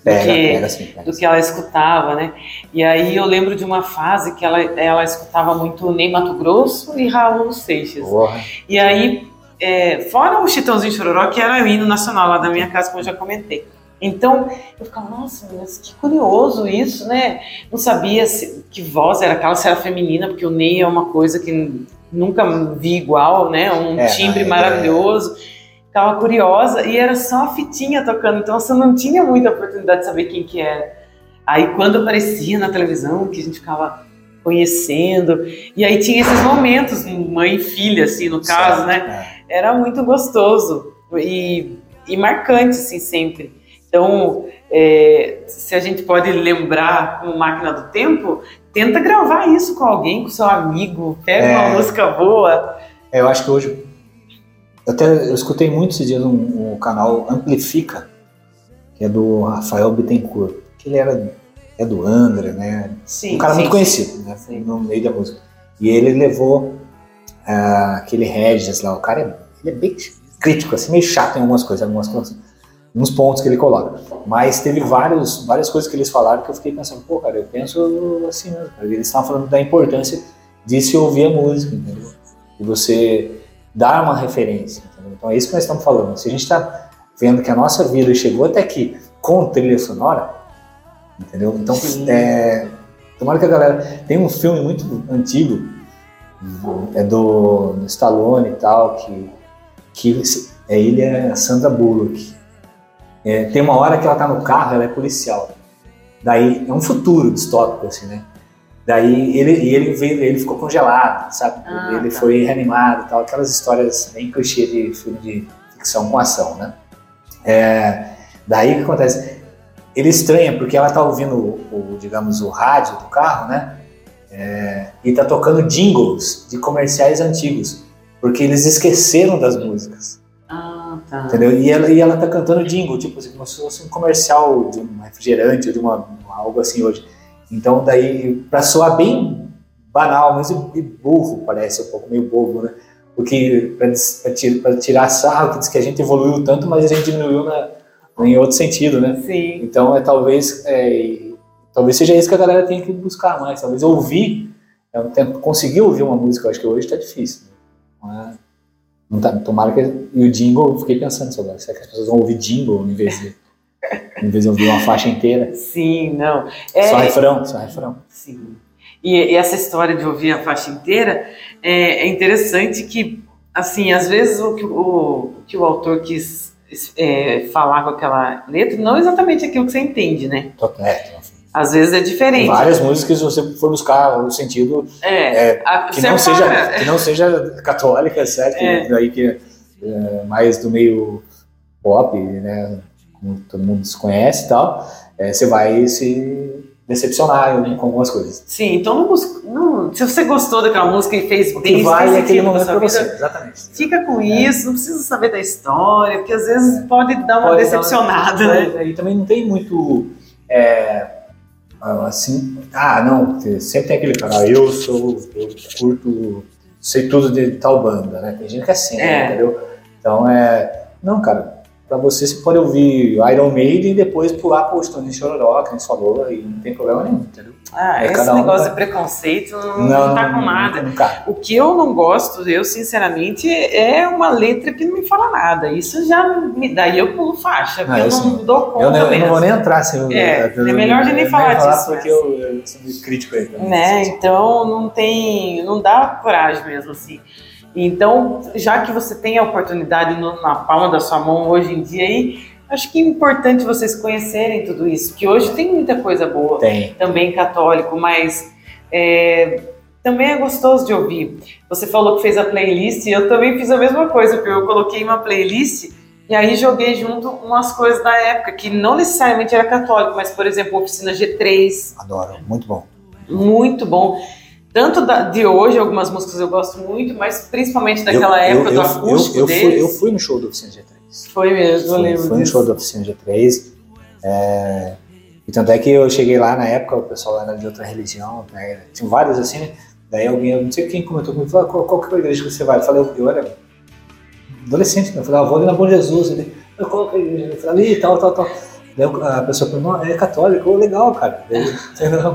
do, Pega, que, pega assim, pega do assim. que ela escutava, né? E aí eu lembro de uma fase que ela, ela escutava muito Ney Mato Grosso e Raul Seixas. Porra. E aí, é, fora o Chitãozinho Chororó, que era o hino nacional lá da minha casa, como eu já comentei. Então, eu ficava, nossa, mas que curioso isso, né? Não sabia se, que voz era aquela, se era feminina, porque o Ney é uma coisa que nunca vi igual, né? Um É, timbre é, maravilhoso. Ficava curiosa e era só a fitinha tocando, então você não tinha muita oportunidade de saber quem que era. Aí quando aparecia na televisão, que a gente ficava conhecendo, e aí tinha esses momentos, mãe e filha, assim, no caso, Certo, né? é. era muito gostoso e, e marcante, assim, sempre. Então, é, se a gente pode lembrar com máquina do tempo, tenta gravar isso com alguém, com seu amigo, pega É. uma música boa. É, eu acho que hoje. Eu até eu escutei muito esses dias um, um canal Amplifica, que é do Rafael Bittencourt, que ele era é do André, né? Sim, um cara sim, muito conhecido, né? Sim. No meio da música. E ele levou ah, aquele Regis lá, o cara é, ele é bem crítico, assim, meio chato em algumas coisas, algumas coisas, uns pontos que ele coloca. Mas teve vários, várias coisas que eles falaram que eu fiquei pensando, pô, cara, eu penso assim mesmo. Cara. Eles estavam falando da importância de se ouvir a música, entendeu? E você dar uma referência, entendeu? Então é isso que nós estamos falando. Se a gente está vendo que a nossa vida chegou até aqui com trilha sonora, entendeu? Então, é, tomara que a galera... Tem um filme muito antigo, é do, do Stallone e tal, que, que é, ele é Sandra Bullock. É, tem uma hora que ela tá no carro, ela é policial. Daí, é um futuro distópico, assim, né? Daí ele, ele, veio, ele ficou congelado, sabe? Ah, ele tá. foi reanimado tal, aquelas histórias bem clichê de filme de ficção com ação, né? É, daí o que acontece? Ele estranha porque ela tá ouvindo o, o, digamos, o rádio do carro, né? É, e tá tocando jingles de comerciais antigos, porque eles esqueceram das músicas. Ah, tá. Entendeu? E ela, e ela tá cantando jingle, tipo assim, como se fosse um comercial de um refrigerante ou de uma, algo assim hoje. Então, daí, pra soar bem banal, mas e burro, parece, um pouco meio bobo, né? Porque pra tirar sarro, que diz que a gente evoluiu tanto, mas a gente diminuiu na, em outro sentido, né? Sim. Então, é talvez, é, talvez seja isso que a galera tem que buscar mais. Talvez ouvir, é um tempo, conseguir ouvir uma música, eu acho que hoje tá difícil. né? Não é- não tá, tomara que. E o jingle, eu fiquei pensando sobre será que as pessoas vão ouvir jingle em vez de, em vez de ouvir uma faixa inteira? Sim, não. É, Só refrão, só refrão. Sim. E, e essa história de ouvir a faixa inteira é, é interessante que, assim, às vezes o que o, que o autor quis é, falar com aquela letra não é exatamente aquilo que você entende, né? Tô- É, Às vezes é tem diferente. várias músicas, se você for buscar o sentido É, é, a- que, não seja, para- que não seja católica, certo? É. Daí que é mais do meio pop, né? Todo mundo se conhece e tal, é, você vai se decepcionar com algumas coisas. Sim, então não não, se você gostou daquela música e fez O bem que fez é aquele momento sua pra você, exatamente. fica com isso, não precisa saber da história, porque às vezes pode dar uma Pode dar uma- decepcionada, né? É, E também não tem muito é, assim, ah, não, sempre tem aquele cara, ah, eu sou, eu curto, sei tudo de tal banda, né? Tem gente que é assim, é. entendeu? Então é, não, cara, para você, você pode ouvir Iron Maiden e depois pular pro Stone Chororó, que a gente falou, e não tem problema nenhum, entendeu? Ah, é, esse negócio de preconceito não, não, tá com nada. Não, o que eu não gosto, eu sinceramente, é uma letra que não me fala nada. Isso já me daí eu pulo faixa, porque ah, eu não dou conta. Eu, não, eu não vou nem entrar assim. É, eu, é melhor de nem falar, falar disso. Porque eu, eu sou muito crítico aí. Né? Então não tem. não dá coragem mesmo, assim. Então, já que você tem a oportunidade no, na palma da sua mão hoje em dia aí, acho que é importante vocês conhecerem tudo isso, que hoje tem muita coisa boa, tem. também católico, mas é, também é gostoso de ouvir. Você falou que fez a playlist, e eu também fiz a mesma coisa, porque eu coloquei uma playlist e aí joguei junto umas coisas da época, que não necessariamente era católico, mas, por exemplo, Oficina G3. Adoro, muito bom. Muito bom tanto da, de hoje, algumas músicas eu gosto muito, mas principalmente daquela eu, época eu, do acústico eu, eu, deles. Fui, eu fui no show do Oficina G3. Foi mesmo, eu lembro Fui no show do Oficina G3. É, e tanto é que eu cheguei lá na época, o pessoal era de outra religião, né, tinha vários assim, né? Daí alguém, eu não sei quem comentou comigo, falou, qual, qual que é a igreja que você vai? Eu falei, eu, eu era adolescente, né? eu falei, ah, vou ali na Bom Jesus. Ele, qual que é a igreja? Eu falei, ali, tal, tal, tal. Daí a pessoa falou, não, é católico, legal, cara. Daí,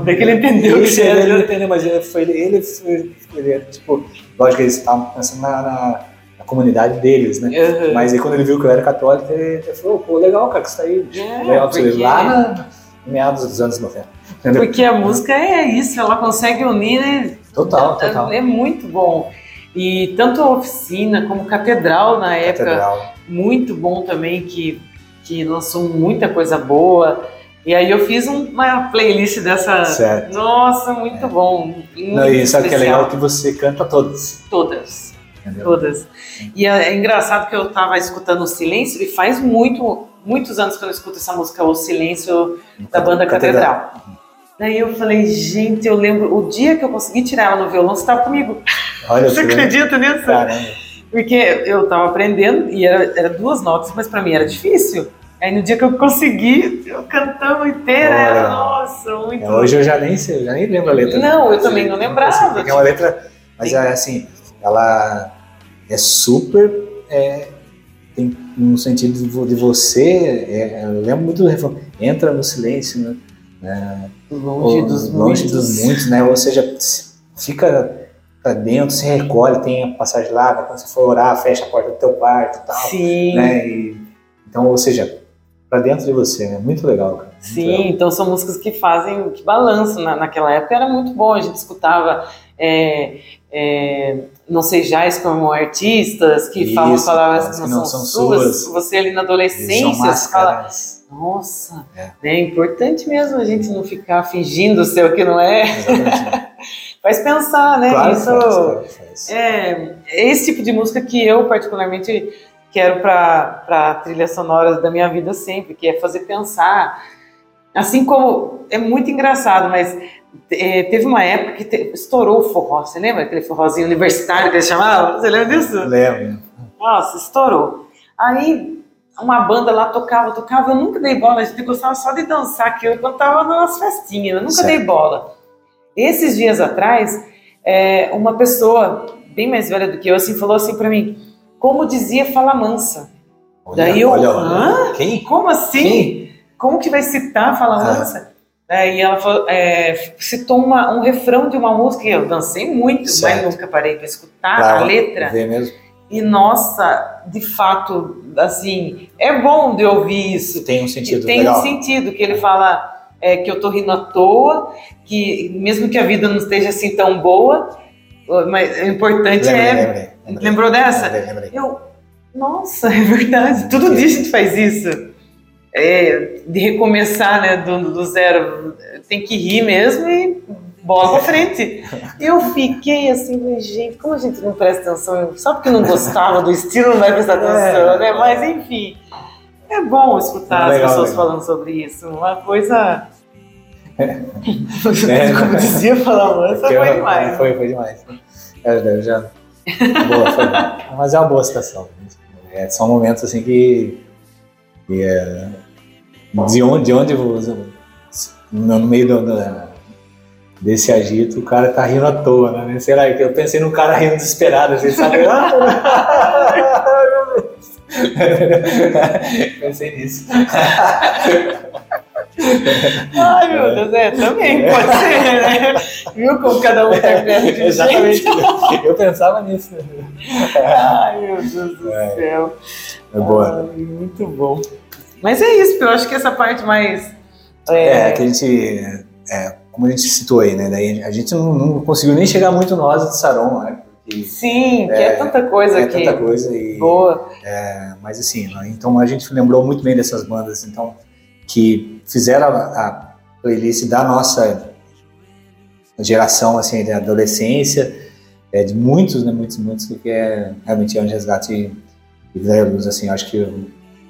Daí (laughs) que ele entendeu que era. Ele entendeu, mas ele foi, ele, foi, ele, tipo, lógico que eles estavam pensando na, na, na, comunidade deles, né? Uhum. Mas aí quando ele viu que eu era católico, ele, ele falou, pô, legal, cara, que isso aí. É, legal porque... lá na, meados dos anos 90. Entendeu? Porque a música é isso, ela consegue unir, né? Total, é, total. É muito bom. E tanto a oficina como Catedral na época, Catedral. muito bom também, que que lançou muita coisa boa. E aí eu fiz uma playlist dessa. Certo. Nossa, muito é. bom. Muito Não, e sabe que é legal que você canta todas. Todas. Entendeu? Todas. E é, é, engraçado que eu estava escutando o Silêncio e faz muito, muitos anos que eu não escuto essa música, O Silêncio da banda Catedral. Catedral. Daí eu falei, gente, eu lembro, o dia que eu consegui tirar ela no violão, você estava comigo. Olha, você acredita nisso? Caramba. Porque eu estava aprendendo e era, era duas notas, mas para mim era difícil. Aí no dia que eu consegui, eu cantando inteira, era, nossa, muito. É, hoje eu já nem sei, já nem lembro a letra. Não, eu também não lembrava. Assim, é uma letra, mas é assim, ela é super. É, tem um sentido de você, é, eu lembro muito do refrão, entra no silêncio, né? longe ou, dos longe muitos. dos muitos, né? Ou seja, fica para dentro, se recolhe, tem a passagem lá, quando você for orar, fecha a porta do teu quarto e tal. Sim. Né? E, então, ou seja, para dentro de você, né? Muito legal, cara. Muito Sim, legal. então são músicas que fazem, que balançam. Na, naquela época era muito bom, a gente escutava. É, é, não sejais como artistas que Isso, falam palavras que não, que não são, são suas. suas. Você ali na adolescência você fala, nossa, é. é importante mesmo a gente não ficar fingindo ser o que não é. (laughs) faz pensar, né? Claro, Isso faz, faz. É, é esse tipo de música que eu particularmente quero para a trilha sonora da minha vida sempre, que é fazer pensar. Assim como é muito engraçado, mas é, teve uma época que te, estourou o forró. Você lembra aquele forrozinho universitário que eles chamavam? Você lembra disso? Lembro. Nossa, estourou. Aí uma banda lá tocava, tocava, eu nunca dei bola, a gente gostava só de dançar aquilo quando tava nas festinhas, eu nunca certo. dei bola. Esses dias atrás, é, uma pessoa bem mais velha do que eu assim falou assim para mim: como dizia Fala Mansa. Olha, Daí eu, olha, olha. Quem? Como assim? Quem? Como que vai citar Fala ah. Mansa? Daí ela falou, é, citou uma, um refrão de uma música que eu dancei muito, certo. mas nunca parei para escutar a letra. Ver mesmo. E nossa, de fato, assim, é bom de ouvir isso. Tem um sentido. Tem legal. um sentido que ele fala é, que eu tô rindo à toa, que mesmo que a vida não esteja assim tão boa, mas o importante lembrei, é. Lembrei, lembrei, Lembrou dessa? Eu, nossa, (laughs) é verdade. Todo dia a gente faz isso. É, de recomeçar né, do, do zero. Tem que rir mesmo e bola pra frente. (laughs) Eu fiquei assim, gente, como a gente não presta atenção? Só porque não gostava do estilo, não vai prestar é. atenção, é, né? Mas enfim. É bom escutar legal, as pessoas legal. falando sobre isso. Uma coisa. É. (laughs) Como dizia falar mansa, foi demais. Foi, foi demais. É, já... Boa, foi Mas é uma boa situação. É, são momentos assim que. que é... de onde, de onde você no, no meio do, do, desse agito, o cara tá rindo à toa, né? Sei lá, eu pensei num cara rindo desesperado, assim, sabe? (laughs) (laughs) pensei nisso. (laughs) Ai, meu Deus, é, também pode ser, né? Viu como cada um interpreta de Exatamente. Eu pensava nisso. Ai, meu Deus do é. céu. É boa. Ai, muito bom. Mas é isso, eu acho que essa parte mais. É, é que a gente. É, como a gente citou aí, né? Daí a gente não, não conseguiu nem chegar muito nós de Saron, né? Porque, Sim, que é, é, tanta coisa é aqui. É tanta coisa e. Boa. É, mas assim, né, então a gente lembrou muito bem dessas bandas, então, que fizeram a, a playlist da nossa geração, assim, da adolescência, é, de muitos, né? Muitos, muitos, que é realmente é um resgate e luz, assim, acho que eu,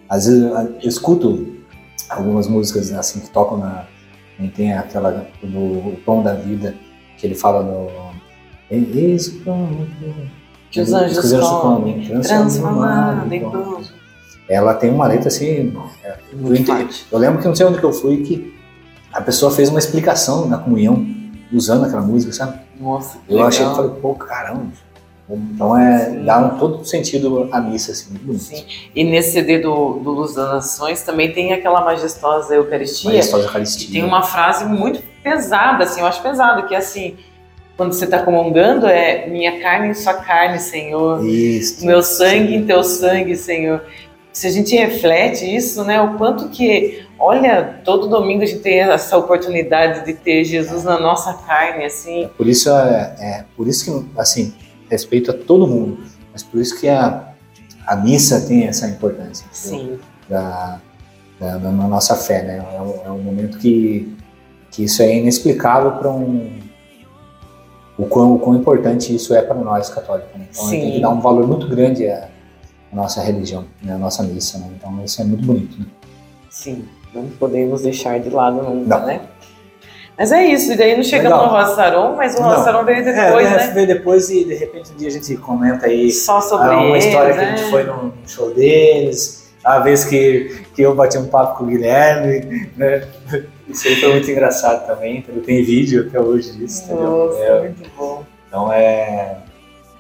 às vezes eu escuto algumas músicas assim que tocam na tem aquela no o tom da vida que ele fala no Eis que os anjos comem, transformado em pão. Ela tem uma letra assim. É, eu, eu lembro que não sei onde que eu fui que a pessoa fez uma explicação na comunhão usando aquela música, sabe? Nossa, eu legal. achei que falei, pô, caramba. Então é, dá um, todo sentido a missa, assim, muito bonito. Sim. E nesse CD do, do Luz das Nações também tem aquela majestosa Eucaristia. Majestosa Eucaristia. tem uma frase muito pesada, assim, eu acho pesada, que é assim, quando você está comungando, é minha carne em sua carne, Senhor. Isso. Meu sangue em teu sangue, Senhor. Se a gente reflete isso, né, o quanto que, olha, todo domingo a gente tem essa oportunidade de ter Jesus na nossa carne, assim. Por isso é, é por isso que, assim, respeito a todo mundo, mas por isso que a, a missa tem essa importância. Sim. Da, da, da, nossa fé, né? É um, é um, momento que, que isso é inexplicável para um o quão, o quão importante isso é para nós católicos. Né? Então tem que dar um valor muito grande à nossa religião, né? à nossa missa. Né? Então isso é muito bonito. Né? Sim, não podemos deixar de lado nunca, não. né? Mas é isso, e daí não chegamos Legal. no Rossaron, mas o Rossaron veio depois, é, né? Veio depois e de repente um dia a gente comenta aí Só sobre uma eles, história né? que a gente né? foi no show deles, a vez que, que eu bati um papo com o Guilherme, né? Isso aí foi muito engraçado também, tem vídeo até hoje disso. Nossa, é, muito bom. Então é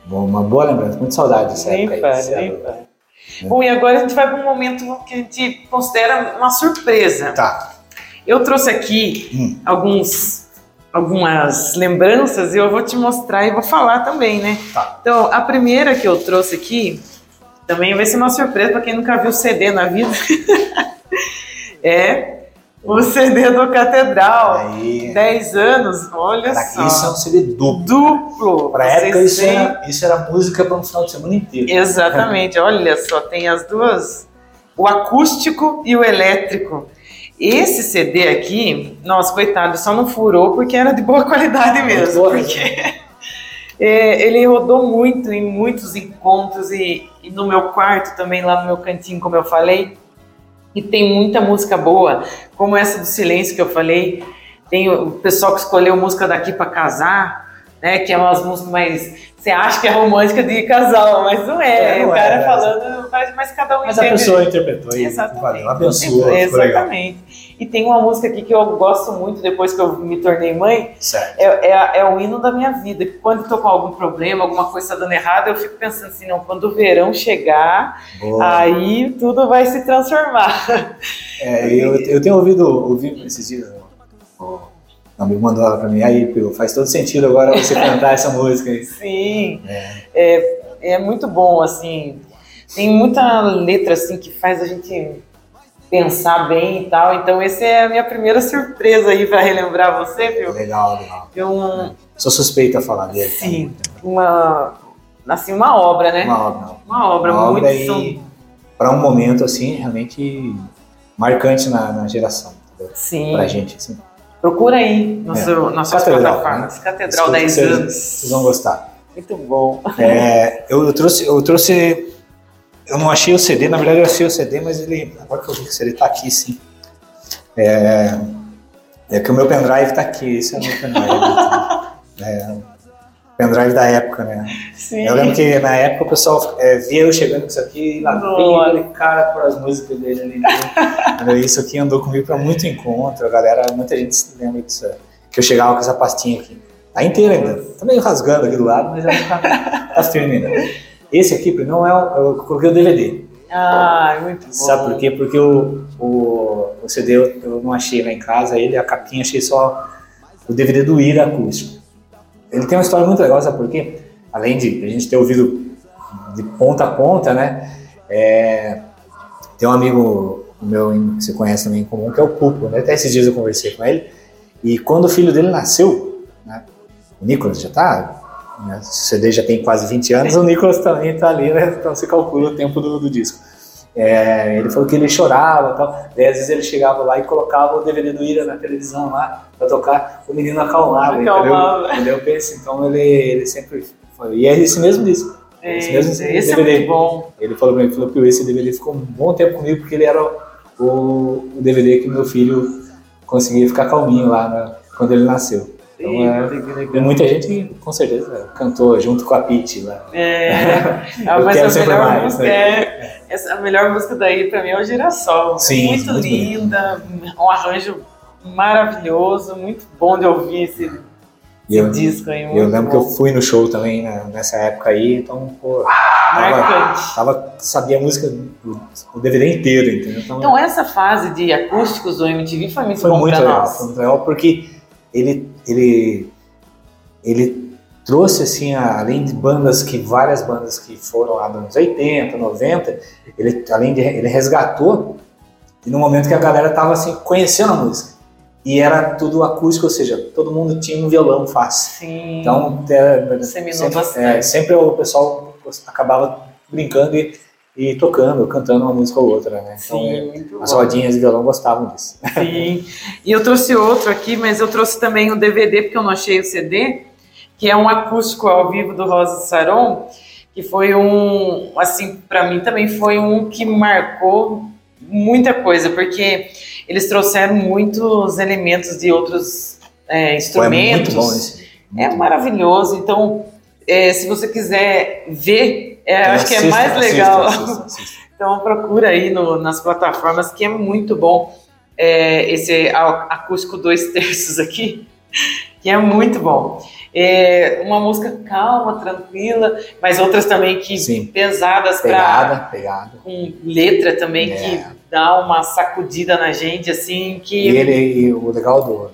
uma boa lembrança, muito saudade dessa nem época. Nem. É. Bom, e agora a gente vai para um momento que a gente considera uma surpresa. Tá. Eu trouxe aqui hum. alguns, algumas lembranças e eu vou te mostrar e vou falar também, né? Tá. Então, a primeira que eu trouxe aqui também vai ser uma surpresa para quem nunca viu CD na vida. (laughs) é o CD do Catedral. Aí. 10 anos, olha só. Isso é um CD duplo. Duplo. Pra época, isso era, isso era música para um final de semana inteiro. Exatamente, olha só, tem as duas: o acústico e o elétrico. Esse CD aqui, nossa, coitado, só não furou porque era de boa (laughs) qualidade mesmo. Boa, porque (laughs) é, ele rodou muito em muitos encontros e, e, no meu quarto também, lá no meu cantinho, como eu falei. E tem muita música boa, como essa do Silêncio que eu falei. Tem o pessoal que escolheu música daqui para casar, né? Que é umas músicas mais você acha que é romântica de casal, mas não é. é não o cara é, falando, mas cada um Mas entende. a pessoa interpretou e Exatamente. valeu, abençoou. Exatamente. E tem uma música aqui que eu gosto muito depois que eu me tornei mãe. Certo. É, é, é o hino da minha vida. Quando eu tô com algum problema, alguma coisa está dando errado, eu fico pensando assim, não, quando o verão chegar, Boa. aí tudo vai se transformar. É, eu, eu tenho ouvido, ouvido esses dias um amigo mandou ela pra mim, aí, faz todo sentido agora você cantar essa música aí. Sim, é. é. É, muito bom, assim, tem muita letra, assim, que faz a gente pensar bem e tal, então essa é a minha primeira surpresa aí pra relembrar você, viu? Legal, legal. Um... É. Sou suspeita a falar dele. Sim, uma, assim, uma obra, né? Uma obra. Uma obra uma muito... Obra para um momento, assim, realmente marcante na, na geração. Entendeu? Sim. Pra gente, assim. Procura aí no é. seu, nas suas Catedral, plataformas. Né? Catedral 10 anos. Vocês vão gostar. Muito bom. É, eu, eu, trouxe, eu trouxe. Eu não achei o CD, na verdade eu achei o CD, mas ele. Agora que eu vi que o CD tá aqui, sim. É, é que o meu pendrive tá aqui, esse é o meu pendrive. (laughs) é, pendrive da época, né? Sim. Eu lembro que na época o pessoal é, via eu chegando com isso aqui e lá aquele cara por as músicas dele ali. Né? isso aqui andou comigo para muito encontro, a galera, muita gente se lembra disso. Que eu chegava com essa pastinha aqui. Tá inteira ainda. Tá meio rasgando aqui do lado, mas já tá, tá firme ainda. Esse aqui não é o. Eu coloquei o DVD. Ah, muito bom. Sabe por quê? Porque o, o, o CD eu, eu não achei lá em casa, ele, a capinha, achei só o DVD do Ira acústico. Ele tem uma história muito legal, sabe por quê? Além de a gente ter ouvido de ponta a ponta, né? É, tem um amigo meu que você conhece também em comum, que é o Pupo, né? Até esses dias eu conversei com ele. E quando o filho dele nasceu, né? o Nicolas já tá né? O CD já tem quase 20 anos, o Nicolas também está ali, né? Então você calcula o tempo do, do disco. É, ele falou que ele chorava e tal. Daí, às vezes ele chegava lá e colocava o DVD do Ira na televisão lá para tocar, o menino acalmava, acalmava. entendeu? Eu penso, então ele, ele sempre foi. E é esse mesmo disco. É, esse mesmo esse DVD. é muito bom. Ele falou pra mim, falou que esse DVD ficou um bom tempo comigo porque ele era o, o DVD que meu filho conseguia ficar calminho lá né, quando ele nasceu. Então, é, muita gente, com certeza, cantou junto com a Pete lá. É, ah, mas a melhor, mais, música né? é, a melhor música daí pra mim é o Girassol. Sim, muito, muito linda, bonito. um arranjo maravilhoso, muito bom de ouvir esse, e eu, disco aí. Eu lembro bom. que eu fui no show também né, nessa época aí, então, pô. Marcante. Tava, tava, sabia a música, o, o DVD inteiro, entendeu? Então, então, essa fase de acústicos do MTV foi muito foi bom muito pra legal, nós. Foi muito legal porque ele, ele, ele trouxe, assim, além de bandas que, várias bandas que foram lá nos anos 80, 90, ele, além de, ele resgatou e no momento que a galera tava, assim, conhecendo a música. E era tudo acústico, ou seja, todo mundo tinha um violão fácil. Sim. Então, é, sempre, é, sempre o pessoal acabava brincando e e tocando, cantando uma música ou outra, né? Então, Sim, as rodinhas de violão gostavam disso. Sim. E eu trouxe outro aqui, mas eu trouxe também o DVD, porque eu não achei o CD, que é um acústico ao vivo do Rosa Saron, que foi um, assim, para mim também foi um que marcou muita coisa, porque eles trouxeram muitos elementos de outros é, instrumentos. Foi muito bom esse. Muito é maravilhoso. Então, é, se você quiser ver é, então, acho que é mais legal. Assista, assista, então procura aí no, nas plataformas que é muito bom é, esse acústico dois (laughs) terços aqui, que é muito bom. É uma música calma, tranquila, mas outras também que Sim. pesadas pegada, pegada. com letra também é. que dá uma sacudida na gente assim que e ele e o legal do,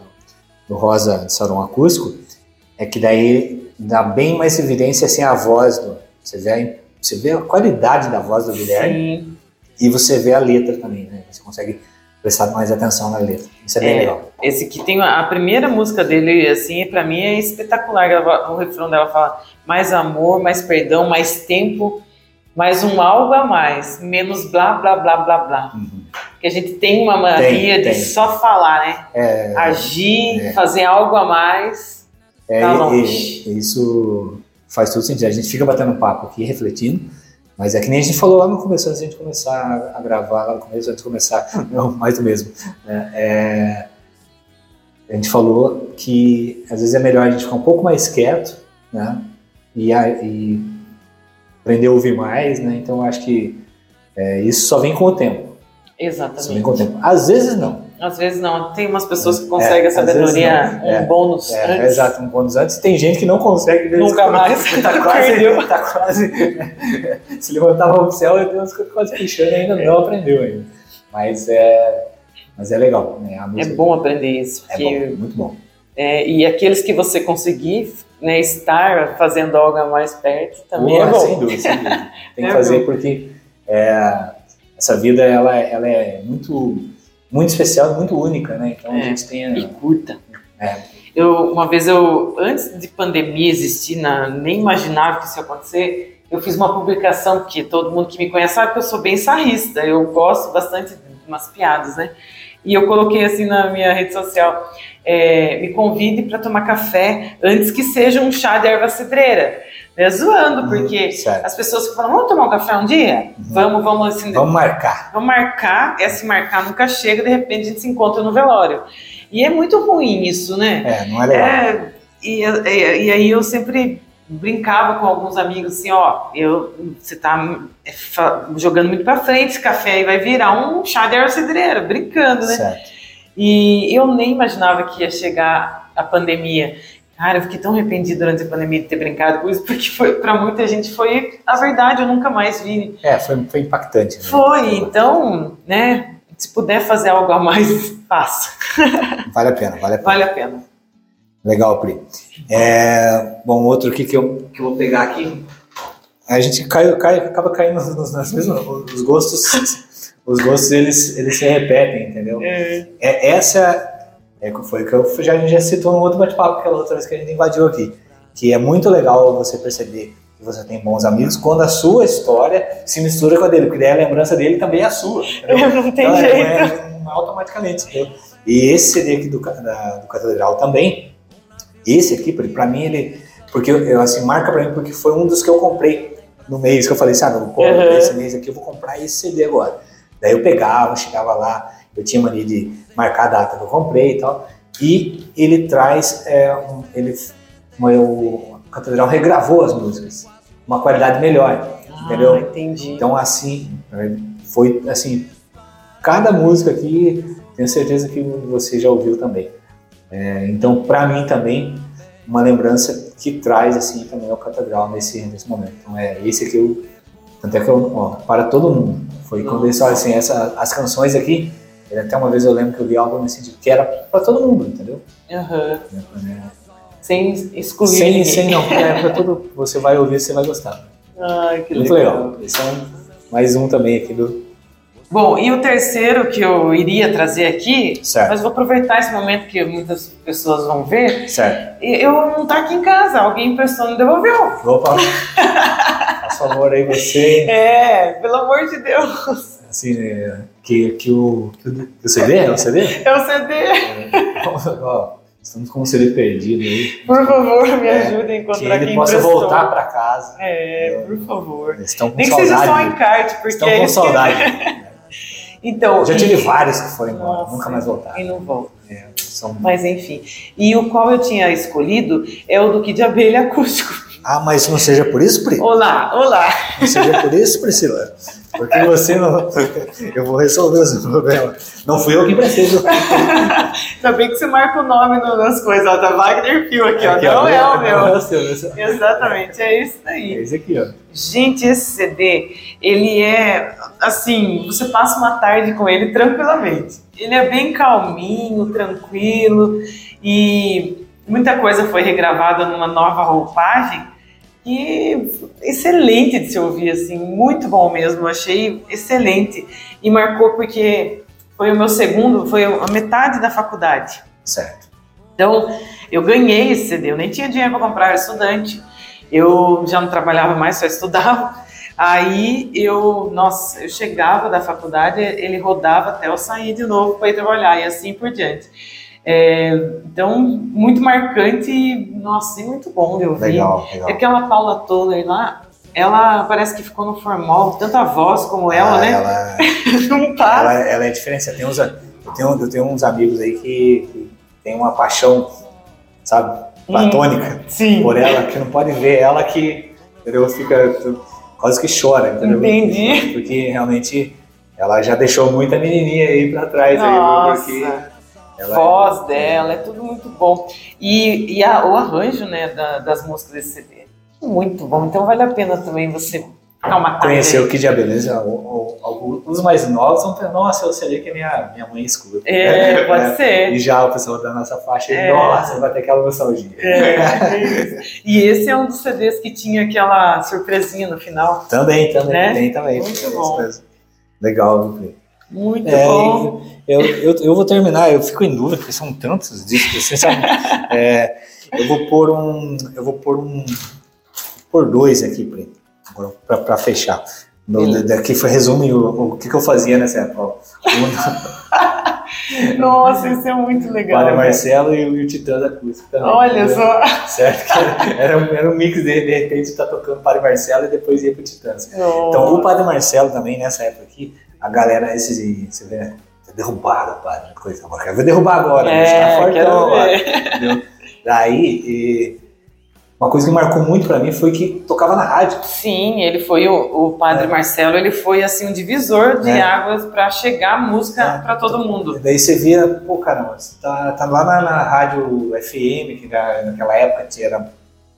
do Rosa de Salão Acústico é que daí dá bem mais evidência assim a voz do você vê você vê a qualidade da voz do Guilherme Sim. e você vê a letra também, né? Você consegue prestar mais atenção na letra. Isso é bem é, legal. Esse que tem a primeira música dele, assim, para mim é espetacular. O refrão dela fala mais amor, mais perdão, mais tempo, mais um algo a mais, menos blá blá blá blá blá. Uhum. Que a gente tem uma mania tem, de tem. só falar, né? É, Agir, é. fazer algo a mais. É, tá longe. Isso faz todo sentido. A gente fica batendo papo aqui, refletindo, mas é que nem a gente falou lá no começo, antes de a gente começar a gravar, lá no começo, antes de começar, (laughs) não, mais do mesmo. Né? É, a gente falou que às vezes é melhor a gente ficar um pouco mais quieto, né? E, a, e aprender a ouvir mais, né? Então acho que é, isso só vem com o tempo. Exatamente. Só vem com o tempo. Às vezes não. Às vezes não. Tem umas pessoas que conseguem é, a sabedoria, um é, bônus é, antes. Exato, um bônus antes. Tem gente que não consegue. Nunca mais. (laughs) (laughs) Tá quase, tá (laughs) quase se levantava o céu e Deus quase pichando e ainda não aprendeu ainda. Mas é, mas é legal. Né? é bom aprender isso. É bom, muito bom. É, e aqueles que você conseguir né, estar fazendo algo mais perto também Boa, é bom. Sem dúvida, sem dúvida. Tem que é fazer bom. porque é, essa vida ela, ela é muito muito especial, muito única, né? Então é, a gente tem a... e curta. É. Eu uma vez eu antes de pandemia existir, na, nem imaginava que isso ia acontecer. Eu fiz uma publicação que todo mundo que me conhece sabe que eu sou bem sarrista. Eu gosto bastante de umas piadas, né? E eu coloquei assim na minha rede social: é, me convide para tomar café antes que seja um chá de erva cidreira. É zoando, uhum, porque as pessoas falam, vamos tomar um café um dia? Uhum. Vamos, vamos assim. Vamos marcar. Vamos marcar, esse marcar nunca chega, de repente a gente se encontra no velório. E é muito ruim isso, né? É, não é legal. É, e, e, e aí eu sempre brincava com alguns amigos assim, ó, eu, você tá é, jogando muito para frente esse café aí vai virar um chá de cidreira, brincando, né? Certo. E eu nem imaginava que ia chegar a pandemia. Cara, eu fiquei tão arrependido durante a pandemia de ter brincado com isso, porque foi para muita gente foi a verdade, eu nunca mais vi. É, foi, foi impactante. Né? Foi, então, né, se puder fazer algo a mais, (laughs) faça. Vale a pena, vale a pena. Vale a pena. Legal, Pri. É, bom, outro aqui que eu, que eu vou pegar aqui. A gente cai, cai, acaba caindo nos, nas mesmas, os gostos, os gostos eles, eles se repetem, entendeu? É. É, essa é, foi que eu já, já citou no outro bate-papo, aquela outra vez que a gente invadiu aqui, que é muito legal você perceber que você tem bons amigos quando a sua história se mistura com a dele, porque daí a lembrança dele também é a sua. Entendeu? Não tem então, é, jeito. É, é, automaticamente. Entendeu? E esse CD aqui do, da, do Catedral também, esse aqui, para mim, ele. Porque eu, assim, marca para mim porque foi um dos que eu comprei no mês, que eu falei assim, ah, não, pô, uhum. esse mês aqui eu vou comprar esse CD agora. Daí eu pegava, chegava lá, eu tinha mania de marcar a data que eu comprei e tal. E ele traz, é, um, ele, uma, o Catedral regravou as músicas, uma qualidade melhor, ah, entendeu? entendi. Então assim, foi assim, cada música aqui, tenho certeza que você já ouviu também. É, então, para mim também, uma lembrança que traz assim também ao Catedral nesse, nesse momento. Então, é esse aqui eu, tanto é que eu, ó, para todo mundo. Foi quando eles falaram assim, essa, as canções aqui, até uma vez eu lembro que eu vi algo nesse sentido, que era para todo mundo, entendeu? Uhum. É, sem excluir sem. Sem, não, é para todo, (laughs) você vai ouvir, você vai gostar. Ai, que Muito legal. legal. Esse é um, mais um também aqui do, Bom, e o terceiro que eu iria trazer aqui, certo. mas vou aproveitar esse momento que muitas pessoas vão ver. Certo. Eu não tá aqui em casa, alguém emprestou não devolveu. Opa! (laughs) Faz favor aí você. É, pelo amor de Deus. Assim, é, que, que, o, que o CD é o CD? É o CD. É, ó, estamos com um CD perdido aí. Por favor, me é, ajude a encontrar que ele possa emprestou. voltar para casa. É, por favor. Estão com Nem saudade. Nem que seja só encarte, porque... Estão com saudade. (laughs) Então, já tive e... vários que foram embora, Nossa, nunca mais voltaram. E não voltam. É, são... Mas enfim. E o qual eu tinha escolhido é o do Kid Abelha Acústico. Ah, mas não seja por isso, Pri? Olá, olá. Não seja por isso, (laughs) Priscila. Porque você não. (laughs) Eu vou resolver o seu problema. Não fui eu que preciso. Ainda bem que você marca o nome nas coisas, ó. Tá Wagner Pio aqui, ó. Aqui, não ó, é o meu. É o seu, Exatamente, é isso aí. É esse aqui, ó. Gente, esse CD, ele é assim, você passa uma tarde com ele tranquilamente. Ele é bem calminho, tranquilo e muita coisa foi regravada numa nova roupagem e excelente de se ouvir, assim, muito bom mesmo, achei excelente. E marcou porque foi o meu segundo, foi a metade da faculdade. Certo. Então, eu ganhei esse CD, eu nem tinha dinheiro para comprar, era estudante. Eu já não trabalhava mais, só estudava. Aí eu, nossa, eu chegava da faculdade, ele rodava até eu sair de novo para ir trabalhar e assim por diante. É, então, muito marcante e, nossa, e muito bom de ouvir. Legal, legal. É aquela Paula Toller lá, ela parece que ficou no formal, tanto a voz como ela, ah, né? Ela, (laughs) não tá. Ela, ela é diferente. Tem uns, eu, tenho, eu tenho uns amigos aí que, que tem uma paixão, sabe, platônica hum, por ela, que não pode ver ela que entendeu? fica quase que chora, entendeu? Entendi. Porque realmente ela já deixou muita menininha aí pra trás, Nossa. aí, porque ela voz é... dela, é tudo muito bom. E, e a, o arranjo né, da, das músicas desse CD, muito bom. Então vale a pena também você tarde. Conhecer o Kid Beleza, os mais novos vão ter, nossa, eu CD que minha, minha mãe escuta. É, (laughs) pode é. ser. E já o pessoal da nossa faixa, é. nossa, vai ter aquela nostalgia. É, é e esse é um dos CDs que tinha aquela surpresinha no final. Também, também, né? tem também. Muito bom. Legal, viu? Muito é, bom. Eu, eu, eu, vou terminar, eu fico em dúvida, porque são tantos discos. (laughs) É, eu vou pôr um. Eu vou pôr um. Por dois aqui, para fechar. No, daqui foi resumo o, o que, que eu fazia nessa época. (laughs) Nossa, isso é muito legal. Padre Marcelo e o, e o Titã da também. Olha só. Certo? Era, um, era um mix de, de repente, tá tocando Padre Marcelo e depois ia pro Titã. Então, o Padre Marcelo também, nessa época aqui, a galera, esses, você vê, né? derrubaram o padre, coisa agora. Vou derrubar agora, é, tá fortão agora. Daí, e, uma coisa que marcou muito para mim foi que tocava na rádio. Sim, ele foi o, o padre é. Marcelo, ele foi assim um divisor de é. águas para chegar a música é. para todo mundo. daí você via, pô, caramba, você tá, tá lá na, na rádio FM, que naquela época era,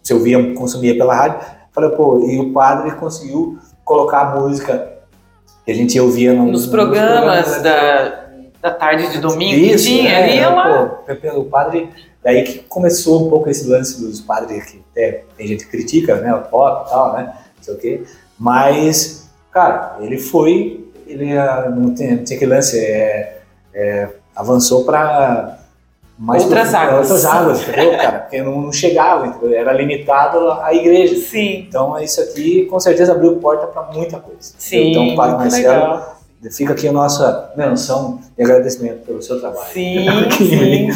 você ouvia, consumia pela rádio. Falei, pô, e o padre conseguiu colocar a música que a gente ouvia no, nos, nos programas, programas da, da tarde de domingo Isso, que tinha, é, ali lá. Pô, o padre Daí que começou um pouco esse lance dos padres que até tem gente que critica, né, o pop e tal, né, não sei o quê. Mas, cara, ele foi, ele ah, não tinha, tinha que lance, é, é, avançou para mais outras pro, águas. Outras (laughs) águas, entendeu, cara? Porque não, não chegava, entendeu? Era limitado à igreja. Sim. Então, isso aqui com certeza abriu porta para muita coisa. Sim. Então, Padre Marcelo legal. Fica aqui a nossa menção e agradecimento pelo seu trabalho. Sim, (laughs) sim.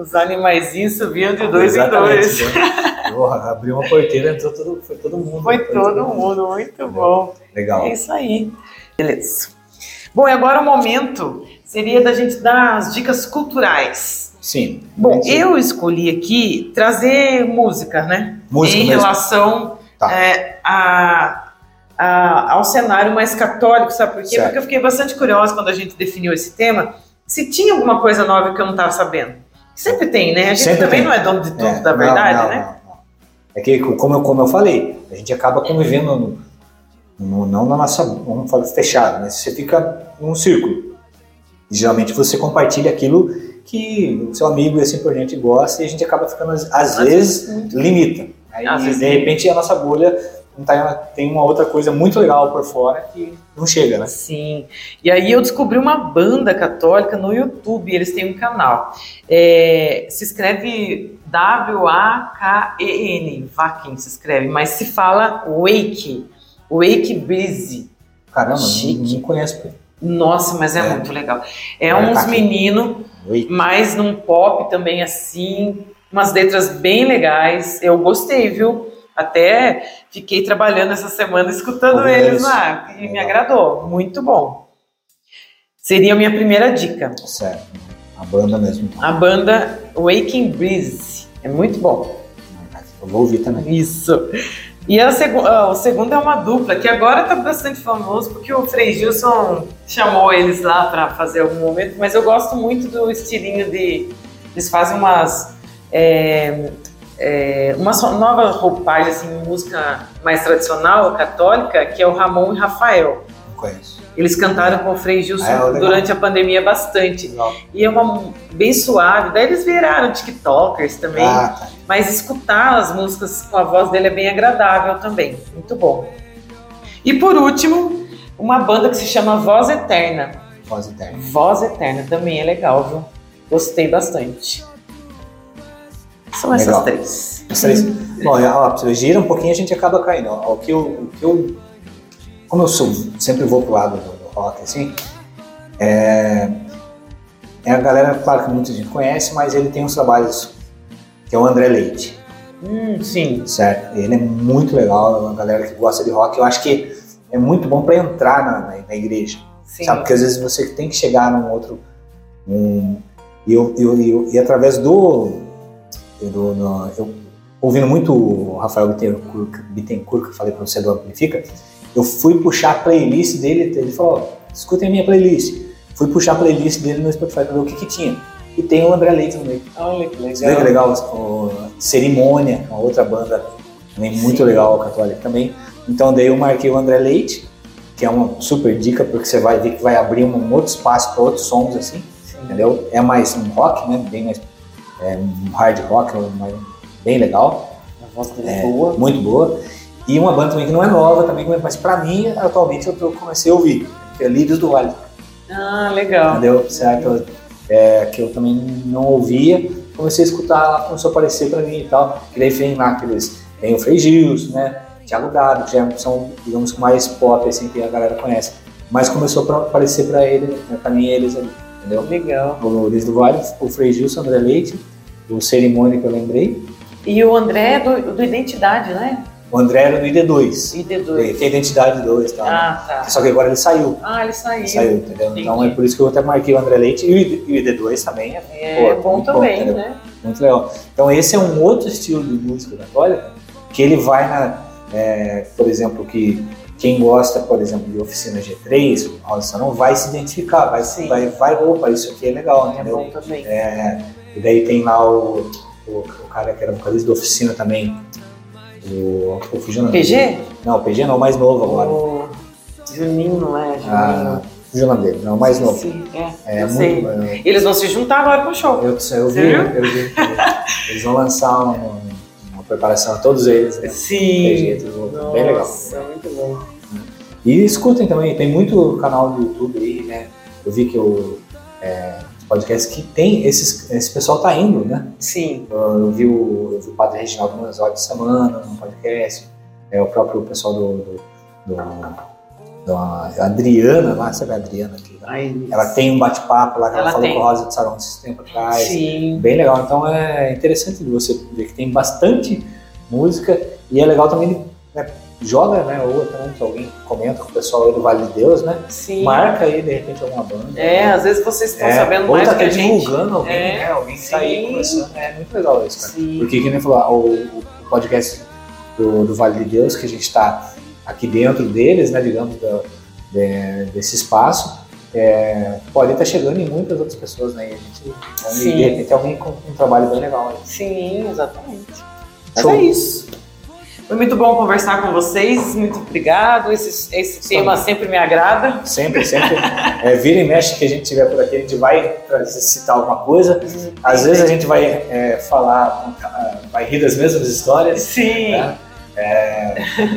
Os animaizinhos subiam de dois Exatamente, em dois. Né? Porra, abriu uma porteira, entrou todo, foi todo mundo. Foi, foi todo, todo mundo, mundo, muito bom. Legal. É isso aí. Beleza. Bom, e agora o momento seria da gente dar as dicas culturais. Sim. Bom, eu escolhi aqui trazer música, né? Música em mesmo. relação tá. é, a a, ao cenário mais católico, sabe por quê? Certo. Porque eu fiquei bastante curiosa quando a gente definiu esse tema, se tinha alguma coisa nova que eu não estava sabendo. Sempre tem, né? A gente Sempre também tem. não é dono de tudo, é, da verdade, não, não, né? Não, é que, como eu, como eu falei, a gente acaba convivendo no, no, não na nossa, vamos falar fechado, mas você fica num círculo. E, geralmente você compartilha aquilo que o seu amigo e assim por diante gosta e a gente acaba ficando, às, às vezes, limita. Aí, às vezes, de repente, a nossa bolha tá, tem uma outra coisa muito legal por fora que não chega, né? Sim. E aí eu descobri uma banda católica no YouTube, eles têm um canal. É, se escreve W-A-K-E-N, Vakin se escreve, mas se fala Wake, Wake Breeze. Caramba, Chique. não conheço. Nossa, mas é, é. muito legal. É, é uns meninos, mais num pop também assim, umas letras bem legais. Eu gostei, viu? Até fiquei trabalhando essa semana escutando eles lá e me agradou. Muito bom. Seria a minha primeira dica. Certo. A banda mesmo. A banda Waking Breeze. É muito bom. Eu vou ouvir também. Isso. E a seg o segundo é uma dupla, que agora está bastante famoso, porque o Frei Gilson chamou eles lá para fazer algum momento, mas eu gosto muito do estilinho de. Eles fazem umas. É, é, uma nova roupagem, assim, música mais tradicional, católica, que é o Ramon e Rafael. Não conheço. Eles cantaram com o Frei Gilson ah, é, durante a pandemia bastante. Legal. E é uma bem suave. Daí eles viraram TikTokers também. Ah, tá. Mas escutar as músicas com a voz dele é bem agradável também. Muito bom. E por último, uma banda que se chama Voz Eterna. Voz Eterna. Voz Eterna também é legal, viu? Gostei bastante. São essas Legal. três. três. Bom, ó, gira um pouquinho a gente acaba caindo. Ó, o, que eu, o que eu. Como eu sou, sempre vou pro lado do, do rock, assim. É, é a galera, claro que muita gente conhece, mas ele tem uns trabalhos que é o André Leite. Hum, sim. Certo? Ele é muito legal, é uma galera que gosta de rock. Eu acho que é muito bom para entrar na, na, na, igreja. Sim. Sabe? Porque às vezes você tem que chegar num outro. Um, e, eu, eu, eu, e através do, eu, no, eu ouvindo muito o Rafael Bittencourt, Bittencourt que eu falei para você do Amplifica, eu fui puxar a playlist dele, ele falou, escutem a minha playlist. Fui puxar a playlist dele no Spotify para ver o que, que tinha. E tem o André Leite no meio. Olha que legal. Você que legal? O Cerimônia, uma outra banda também muito Sim. legal, católica também. Então daí eu marquei o André Leite, que é uma super dica, porque você vai ver que vai abrir um outro espaço para outros sons assim, Sim. entendeu? É mais um rock, né? Bem mais é um hard rock, bem legal. A voz dele é boa. Muito boa. E uma banda também que não é nova, também, mas para mim, atualmente, eu comecei a ouvir, que é Lírios do Vale. Ah, legal. Entendeu? Certo? É, que eu também não ouvia, comecei a escutar, ela começou a aparecer para mim e tal. Que daí vem lá aqueles, tem o Frei Gilson, né? Thiago Dado, que já são, digamos, mais pop, assim, que a galera conhece. Mas começou a aparecer para ele, né, para mim, eles ali entendeu? Legal. O Luiz do Vale, o Frei Gilson, André Leite, o Cerimônia que eu lembrei. E o André é do, do Identidade, né? O André era do ID2. ID2. Tem Identidade 2 tá? Ah, tá. Só que agora ele saiu. Ah, ele saiu. Ele saiu, entendeu? Entendi. Então é por isso que eu até marquei o André Leite e o ID2 também. É, é pô, bom também, bom, né? Muito legal. Então esse é um outro estilo de música católica que ele vai na, é, por exemplo, que quem gosta, por exemplo, de oficina G3, você não vai se identificar, vai, Sim. vai, vai, opa, isso aqui é legal, é bom também. É, e daí tem lá o, o, o cara que era vocalista da oficina também, o, o fugindo, PG? Não, o PG não, o mais novo agora. O Juninho, não é? Juninho. Ah, fugindo dele, não, o mais novo. Sim, é, é muito, sei. É, Eles vão se juntar agora pro show. Eu, eu, vi, eu vi, eles vão lançar um preparação a todos eles. Né? Sim. Nossa, bem legal. muito bom. E escutem também, tem muito canal do YouTube aí, né? Eu vi que o podcast que tem, esses, esse pessoal tá indo, né? Sim. Eu, eu vi, o, eu vi o Padre Reginaldo Manzotti de semana no podcast, é, o próprio pessoal do, do, do da Adriana lá, sabe a Adriana aqui? Ai, ela tem um bate-papo lá que ela, ela falou tem. com a Rosa de Sarão esses tempo atrás. Sim. Bem legal. Então é interessante você ver que tem bastante música e é legal também né, joga, né? Ou que alguém comenta com o pessoal aí do Vale de Deus, né? Sim. Marca aí de repente alguma banda. É, né? às vezes vocês estão é, sabendo ou mais tá que a divulgando alguém, é, né? Alguém que tá aí. É muito legal isso, cara. Sim. Porque, como eu falou, o, o podcast do, do Vale de Deus, que a gente está aqui dentro deles, né? Digamos, da, de, desse espaço, é, pode estar chegando em muitas outras pessoas, né? E a gente, Sim. de repente, alguém com um trabalho bem legal. Né? Sim, exatamente. Mas Show. é isso. Foi muito bom conversar com vocês, muito obrigado. Esse, esse tema sempre me agrada. Sempre, sempre. é, vira e mexe que a gente tiver por aqui, a gente vai citar alguma coisa. Às vezes a gente vai é, falar, vai rir das mesmas histórias. Sim. Né? É,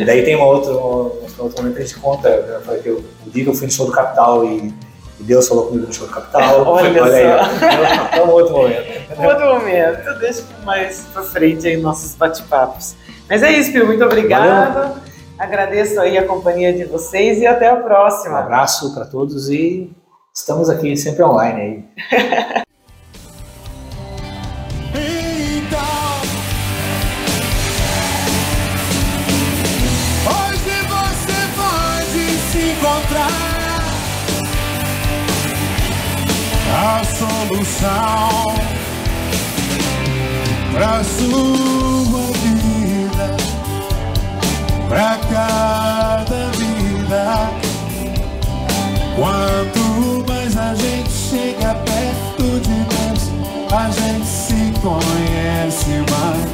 daí tem uma outra, um outro momento que a gente conta, eu falei que eu, o dia que eu fui no show do Capital e, e Deus falou comigo no show do Capital. (laughs) Olha, olha só. Aí, é um outro momento. Outro momento, deixa mais pra frente aí nossos bate-papos. Mas é isso, Pio, muito obrigada. Agradeço aí a companhia de vocês e até a próxima. Um abraço para todos e estamos aqui sempre online aí. (laughs) a solução para sua vida, para cada vida. Quanto mais a gente chega perto de Deus, a gente se conhece mais.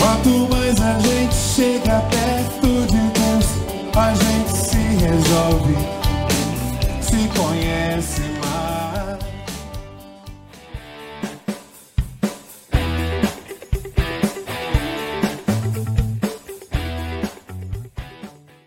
Quanto mais a gente chega perto de Deus, a gente se resolve, se conhece mais.